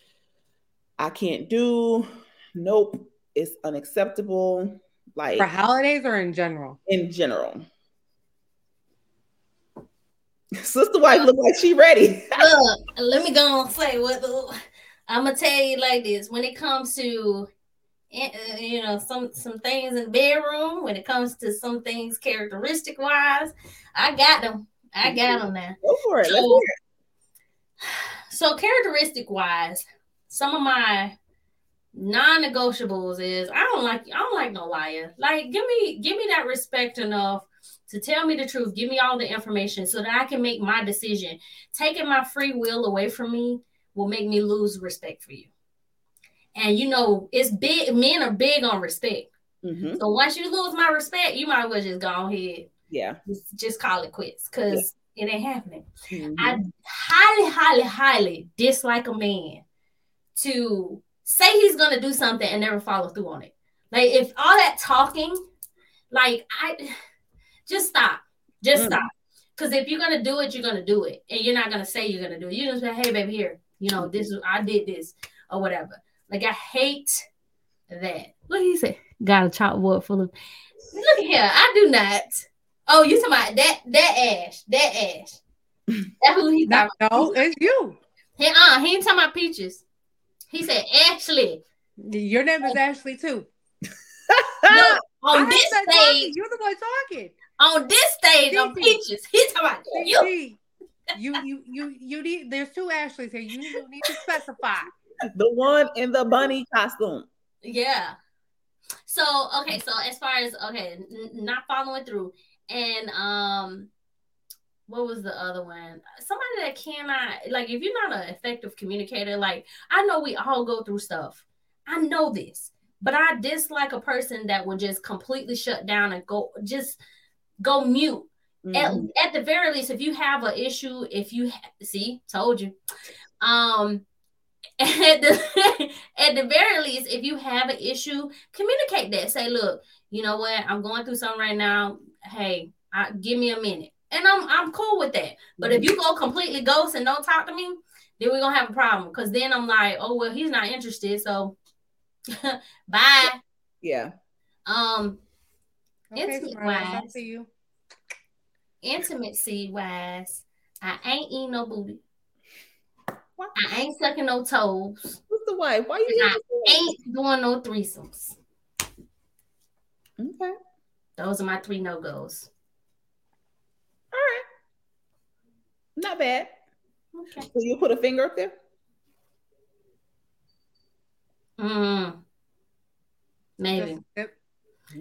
I can't do, nope, it's unacceptable, like For holidays or in general? in general. Sister wife look like she ready. Look, let me go and say what the, I'm gonna tell you like this. When it comes to Uh, you know some some things in the bedroom, when it comes to some things characteristic wise, I got them. I mm-hmm. got them now. Go for it. So, so characteristic wise, some of my non-negotiables is I don't like I don't like no liar. Like give me give me that respect enough to tell me the truth. Give me all the information so that I can make my decision. Taking my free will away from me will make me lose respect for you. And you know, it's big men are big on respect. Mhm. So once you lose my respect, you might as well just go ahead. Yeah. Just, just call it quits because it ain't happening. Mhm. I highly, highly, highly dislike a man to say he's gonna do something and never follow through on it. Like if all that talking, like I just stop. Just Mm. stop. Because if you're gonna do it, you're gonna do it. And you're not gonna say you're gonna do it. You're gonna say, hey baby, here, you know, this is I did this or whatever. Like I hate that. What did he say? Got a chalkboard full of look at here. I do not. Oh, you talking about that that ash. That ash. That's who he No, talking no, it's you. He uh he ain't talking about peaches. He said Ashley. Your name is Ashley too. Look, I on ain't this stage, talking. You're the one talking. on this stage, on peaches. He talking about you. You, you, you, you need. There's two Ashleys here. You you need to specify. The one in the bunny costume. Yeah. So okay, so as far as okay, n- not following through, and um, what was the other one? Somebody that cannot like if you're not an effective communicator, like I know we all go through stuff. I know this, but I dislike a person that will just completely shut down and go just go mute. At, Mhm. at the very least, if you have an issue, if you ha- see, told you, um, at the at the very least, if you have an issue, communicate that. Say, look, you know what, I'm going through something right now. Hey, I, give me a minute, and I'm I'm cool with that. But if you go completely ghost and don't talk to me, then we're gonna have a problem. Because then I'm like, oh well, he's not interested, so bye. Yeah. Um, Okay, Intimate it's wise. to you. intimacy wise, I ain't eating no booty. I ain't sucking no toes. What's the wife? Why you I ain't doing no threesomes. Okay. Those are my three no goes. All right. Not bad. Okay. So you put a finger up there? Mm. Maybe.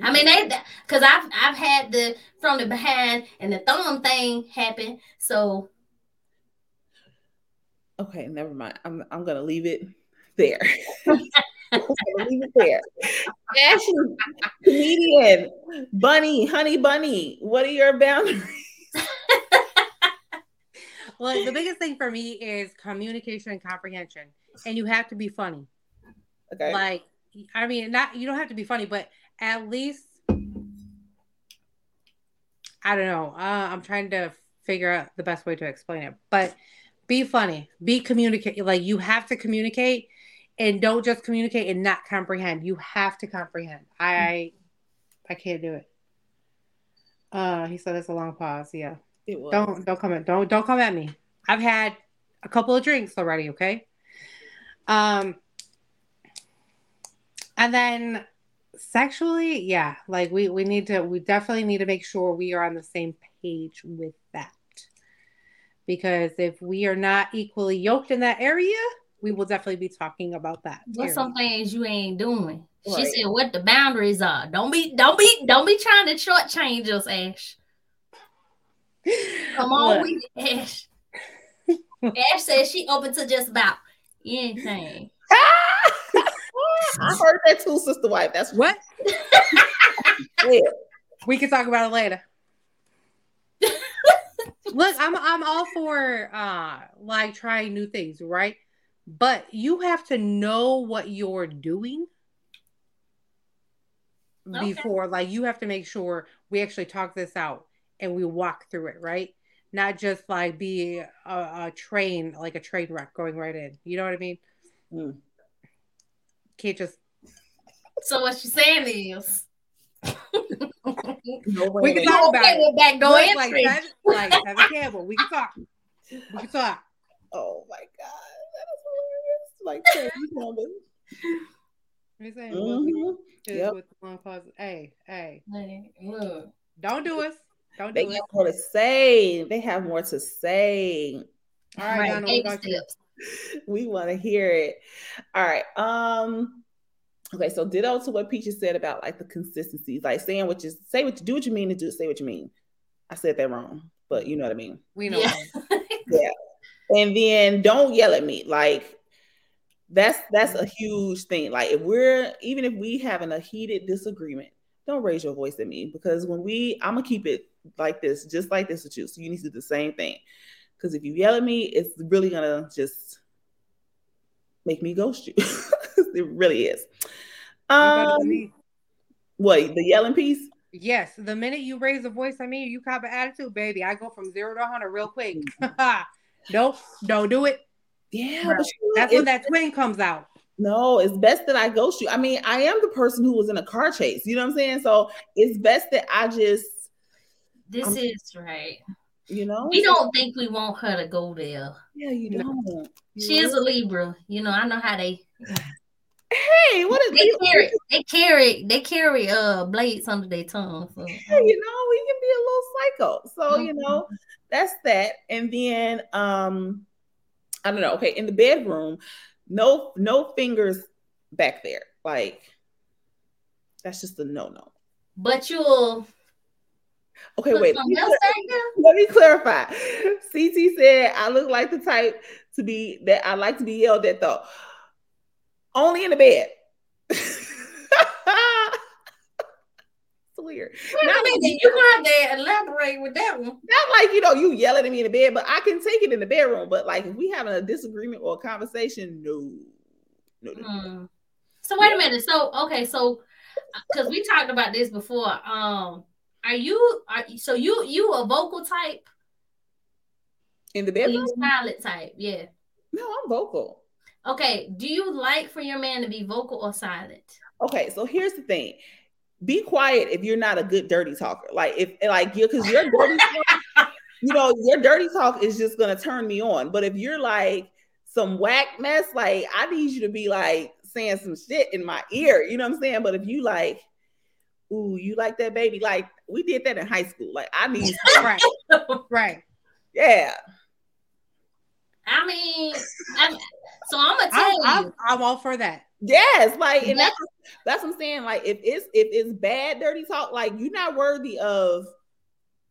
I mean, they because I've I've had the from the behind and the thumb thing happen. So Okay, never mind. I'm I'm gonna leave it there. Leave it there. Ashley, comedian, Bunny, Honey Bunny. What are your boundaries? Well, the biggest thing for me is communication and comprehension, and you have to be funny. Okay. Like, I mean, not you don't have to be funny, but at least I don't know. Uh, I'm trying to figure out the best way to explain it, but be funny, be communicate. Like you have to communicate, and don't just communicate and not comprehend. You have to comprehend. I I can't do it. Uh, he said it's a long pause. Yeah. it was. Don't don't come at don't don't come at me. I've had a couple of drinks already, okay? Um and then sexually, yeah, like we we need to we definitely need to make sure we are on the same page with that. Because if we are not equally yoked in that area, we will definitely be talking about that. What's area. some things you ain't doing? She said what the boundaries are. Don't be don't be don't be trying to shortchange us, Ash. Come on Look, with it, Ash. Ash says she open to just about anything. I heard that too, sister wife. That's What? yeah. We can talk about it later. Look, I'm I'm all for uh like trying new things, right? But you have to know what you're doing Okay. before like you have to make sure we actually talk this out and we walk through it, right? Not just like be a, a train like a train wreck going right in. You know what I mean? Mm. Can't just So what she's saying is No We can talk about okay it. with backdoor Look, like entry. Seven, like Seven Campbell. We can talk. We can talk. Oh my god, that is hilarious. Like Tracy Chapman. I'm saying, we'll be Mhm. Yep. with the long pause. Hey, hey, Hey, Look. don't do us. Don't They do it. have more to say. They have more to say. All right, Right, Donna, what baby about you? steps. we want to hear it. All right. Um. Okay. So ditto to what Peaches said about like the consistencies, like saying what you say, what you do, what you mean, to do, say what you mean. I said that wrong, but you know what I mean. We know. Yeah. And then don't yell at me. Like that's that's a huge thing. Like if we're even if we having a heated disagreement, don't raise your voice at me because when we I'm gonna keep it like this, just like this with you. So you need to do the same thing. Because if you yell at me, it's really gonna just make me ghost you. it really is. Um, believe- what the yelling piece? Yes, the minute you raise a voice at me, you cop an attitude, baby. I go from zero to hundred real quick. nope, don't do it. Yeah, Right. but you- That's when that twin comes out. No, it's best that I ghost you. I mean, I am the person who was in a car chase. You know what I'm saying? So it's best that I just, This I'm- is right. you know, We don't think we want her to go there. Yeah, you No. don't. She is a Libra. You know, I know how they Hey, what is they carry they carry they carry uh blades under their tongue. So. Yeah, you know, we can be a little psycho. So, you know, that's that. And then um, I don't know. Okay, in the bedroom, no, no fingers back there. Like that's just a no-no. But you'll Okay, wait. Let me, else back there? let me clarify. CT said I look like the type to be that I like to be yelled at though. Only in the bed. it's weird. Wait a minute, you gonna have to elaborate with that one. not like you know you yelling at me in the bed, but I can take it in the bedroom. But like if we having a disagreement or a conversation, no, no, no. Hmm. So wait a minute. So okay, so because we talked about this before. Um, are you are so you you a vocal type? in the bedroom. you silent type? Yeah. No, I'm vocal. Okay. Do you like for your man to be vocal or silent? Okay, so here's the thing: be quiet if you're not a good dirty talker. Like if like you because your dirty talk, you know your dirty talk is just gonna turn me on. But if you're like some whack mess, like I need you to be like saying some shit in my ear. You know what I'm saying? But if you like, ooh, you like that baby? Like we did that in high school. Like I need, Right, right. yeah. I mean, I'm, so I'm gonna tell I'm, you. I'm, I'm all for that. Yes, like, and that's that's what I'm saying. Like, if it's if it's bad dirty talk, like you're not worthy of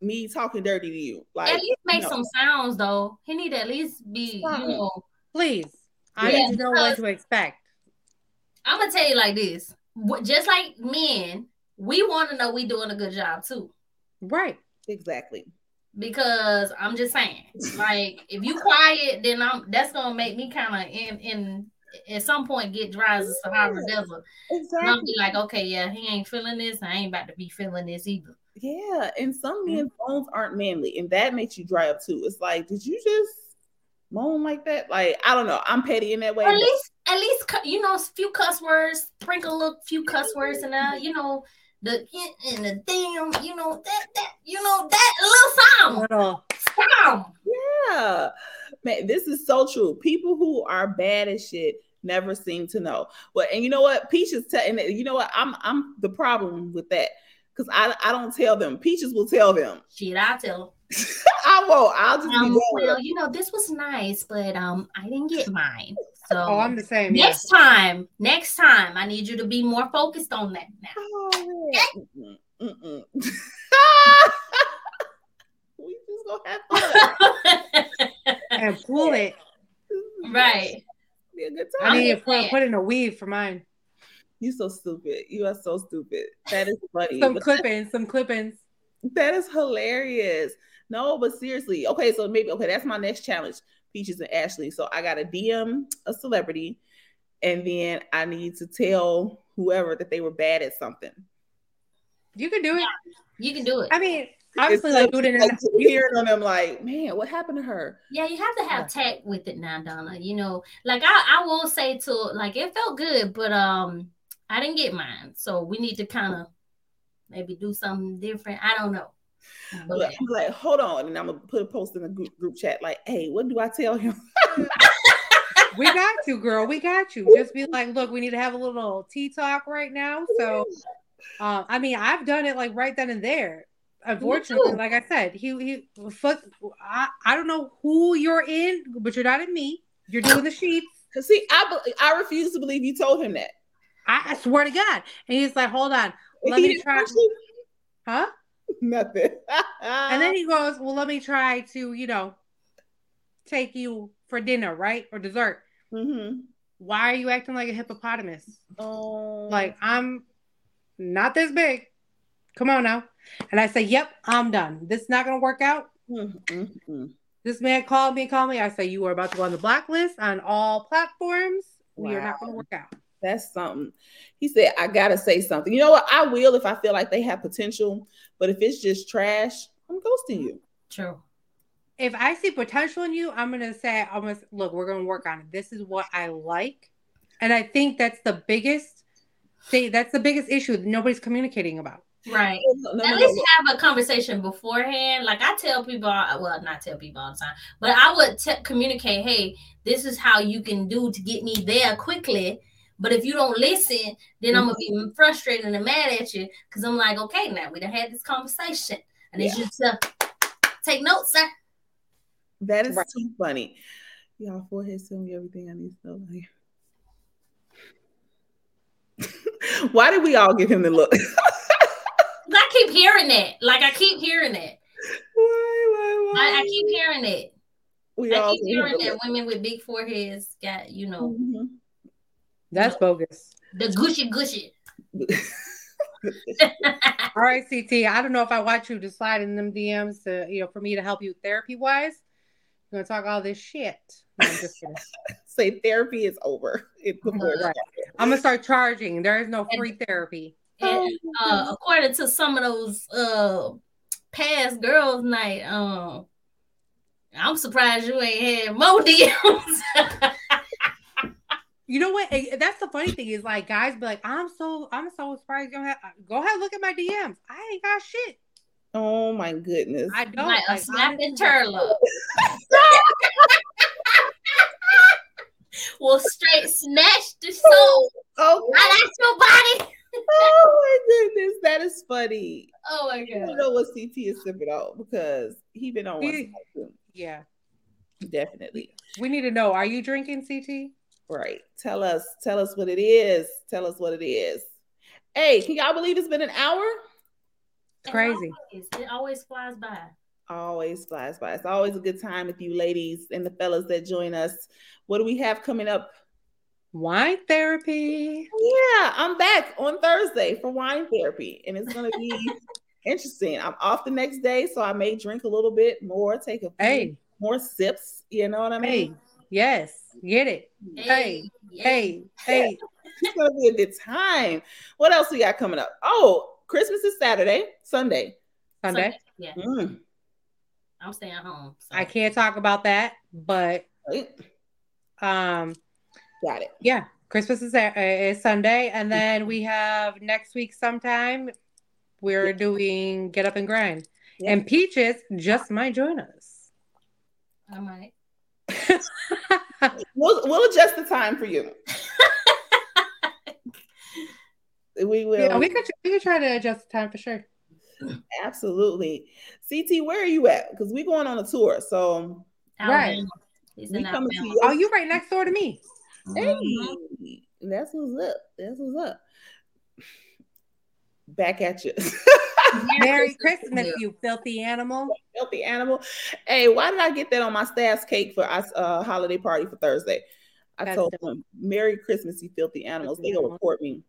me talking dirty to you. Like, at least make no. some sounds though. He need to at least be, you know. Please, I Yeah. need to know what to expect. I'm gonna tell you like this. Just like men, we want to know we doing a good job too. Right. exactly. Because I'm just saying, like, if you quiet, then I'm that's gonna make me kind of in in at some point get dry as a Sahara desert. And I'll Exactly. be like, okay, yeah, he ain't feeling this. I ain't about to be feeling this either. Yeah, and some mm-hmm. men's bones aren't manly, and that makes you dry up too. It's like, did you just moan like that? Like, I don't know. I'm petty in that way. Or at but- least, at least, you know, a few cuss words, sprinkle a few cuss words and there. You know, the "eh" and the damn, you know that that you know that little sound, Little, sound. Yeah. Man, this is so true. People who are bad as shit never seem to know. Well, and you know what? Peaches tell and you know what? I'm I'm the problem with that because I, I don't tell them. Peaches will tell them. Shit, I tell them. I won't. I'll just Um, be well, you know, this was nice, but um, I didn't get mine. So Oh, I'm the same. yeah. next time, next time, I need you to be more focused on that now. Oh. Mm-mm, mm-mm. we just gonna have fun. And pull it. right. Be a good time. I time. need to just put, saying. put in a weave for mine. You so stupid. You are so stupid. That is funny. Some clippings, some clippings. that is hilarious. No, but seriously. Okay, so maybe okay, that's my next challenge, Peaches and Ashley. So I gotta DM a celebrity, and then I need to tell whoever that they were bad at something. You can do it. You can do it. I mean, obviously, like do it in like, an, hearing on them like, man, what happened to her? Yeah, you have to have tact with it now, Donna. You know, like I, I will say to like it felt good, but um I didn't get mine. So we need to kind of maybe do something different. I don't know. Like, I'm like, hold on, and I'm gonna put a post in the group, group chat like, hey, what do I tell him? we got you, girl. We got you. Just be like, look, we need to have a little tea talk right now. So, uh, I mean, I've done it like right then and there. Unfortunately, like I said, he he fuck. I, I don't know who you're in, but you're not in me. You're doing the sheets. Cause see, I I refuse to believe you told him that. I, I swear to God. And he's like, hold on, Let he me try- huh? Nothing. And then he goes, well, let me try to, you know, take you for dinner, right, or dessert. Mhm. Why are you acting like a hippopotamus? Oh, Like I'm not this big. Come on now. And I say, Yep, I'm done. This is not gonna work out. Mm, mm, mm. This man called me, called me. I say, You are about to go on the blacklist on all platforms. We are not gonna work out. That's something. He said, I gotta say something. You know what? I will if I feel like they have potential, but if it's just trash, I'm ghosting you. true. If I see potential in you, I'm gonna say, I'm gonna look, we're gonna work on it. This is what I like. And I think that's the biggest thing, that's the biggest issue that nobody's communicating about. Right. No, no, At no, least no. have a conversation beforehand. Like I tell people, well, not tell people all the time, but I would te- communicate, hey, this is how you can do to get me there quickly. But if you don't listen, then I'm gonna be frustrated and mad at you because I'm like, okay, now we done had this conversation. I need you to take notes, sir. That is Right. too funny. Y'all forehead tell me everything I need to know. Like- Why did we all give him the look? I keep hearing that. Like I keep hearing it. why, why, why? I, I keep hearing it. we I all keep hearing that women with big foreheads got, you know, Mhm. That's bogus. the gushy gushy. All right, CT. I don't know if I want you to slide in them DMs to, you know, for me to help you therapy wise. You're gonna talk all this shit. I'm just kidding. Say therapy is over. It before Right. I'm gonna start charging. There is no free therapy. And uh, according to some of those uh past girls' night, um, I'm surprised you ain't had more DMs. You know what? That's the funny thing is like guys be like, I'm so I'm so surprised you don't have go ahead look at my DMs. I ain't got shit. Oh my goodness. I don't like a like, snapping honestly, turtle. will straight snatch the soul Oh, right out your body. oh my goodness. That is funny. Oh my I don't know what CT is sipping on because he been on one too. Yeah. Definitely. We need to know. Are you drinking CT? Right. Tell us, tell us what it is. Tell us what it is. Hey, can y'all believe it's been an hour? It's crazy. It always, it always flies by. Always flies by. It's always a good time with you ladies and the fellas that join us. What do we have coming up? Wine therapy. Yeah, I'm back on Thursday for wine therapy, and it's gonna be interesting. I'm off the next day, so I may drink a little bit more, take a few Hey, more sips. You know what I hey, mean? Yes, get it. Hey, yeah. Hey, hey. It's gonna be a good time. What else we got coming up? Oh, Christmas is Saturday, Sunday. Sunday. Yeah, Mm, I'm staying home. so. I can't talk about that, but um, Got it. yeah, Christmas is, uh, is Sunday, and then we have next week sometime. We're doing Get Up and Grind, Yeah. and Peaches just might join us. I might. We'll we'll adjust the time for you. we will. Yeah, we could we could try to adjust the time for sure. Absolutely. CT, where are you at? Because we're going on a tour. So Right. Alabama. He's we in coming to you. Oh, you right next door to me. Hey, Mhm. that's what's up. That's what's up. Back at you. Merry Christmas you. you filthy animal. Filthy animal. Hey, why did I get that on my staff's cake for us uh holiday party for Thursday? I That's told dope. them, Merry Christmas, you filthy animals. Filthy They gonna animal. report me.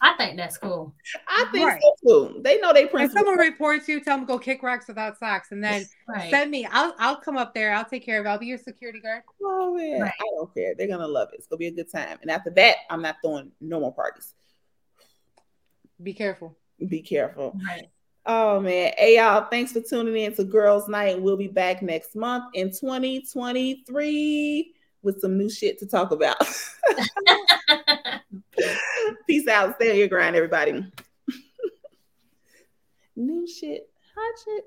I think that's cool. I think Right. so too. They know they If principal. someone reports you, tell them go kick rocks without socks, and then Right. send me. I'll I'll come up there. I'll take care of. it. I'll be your security guard. Oh man, Right. I don't care. They're gonna love it. It's gonna be a good time. And after that, I'm not throwing no more parties. Be careful. Be careful. Right. Oh man. Hey y'all, thanks for tuning in to Girls Night. We'll be back next month in 2023 with some new shit to talk about. Peace out. Stay on your grind, everybody. new shit. Hot shit.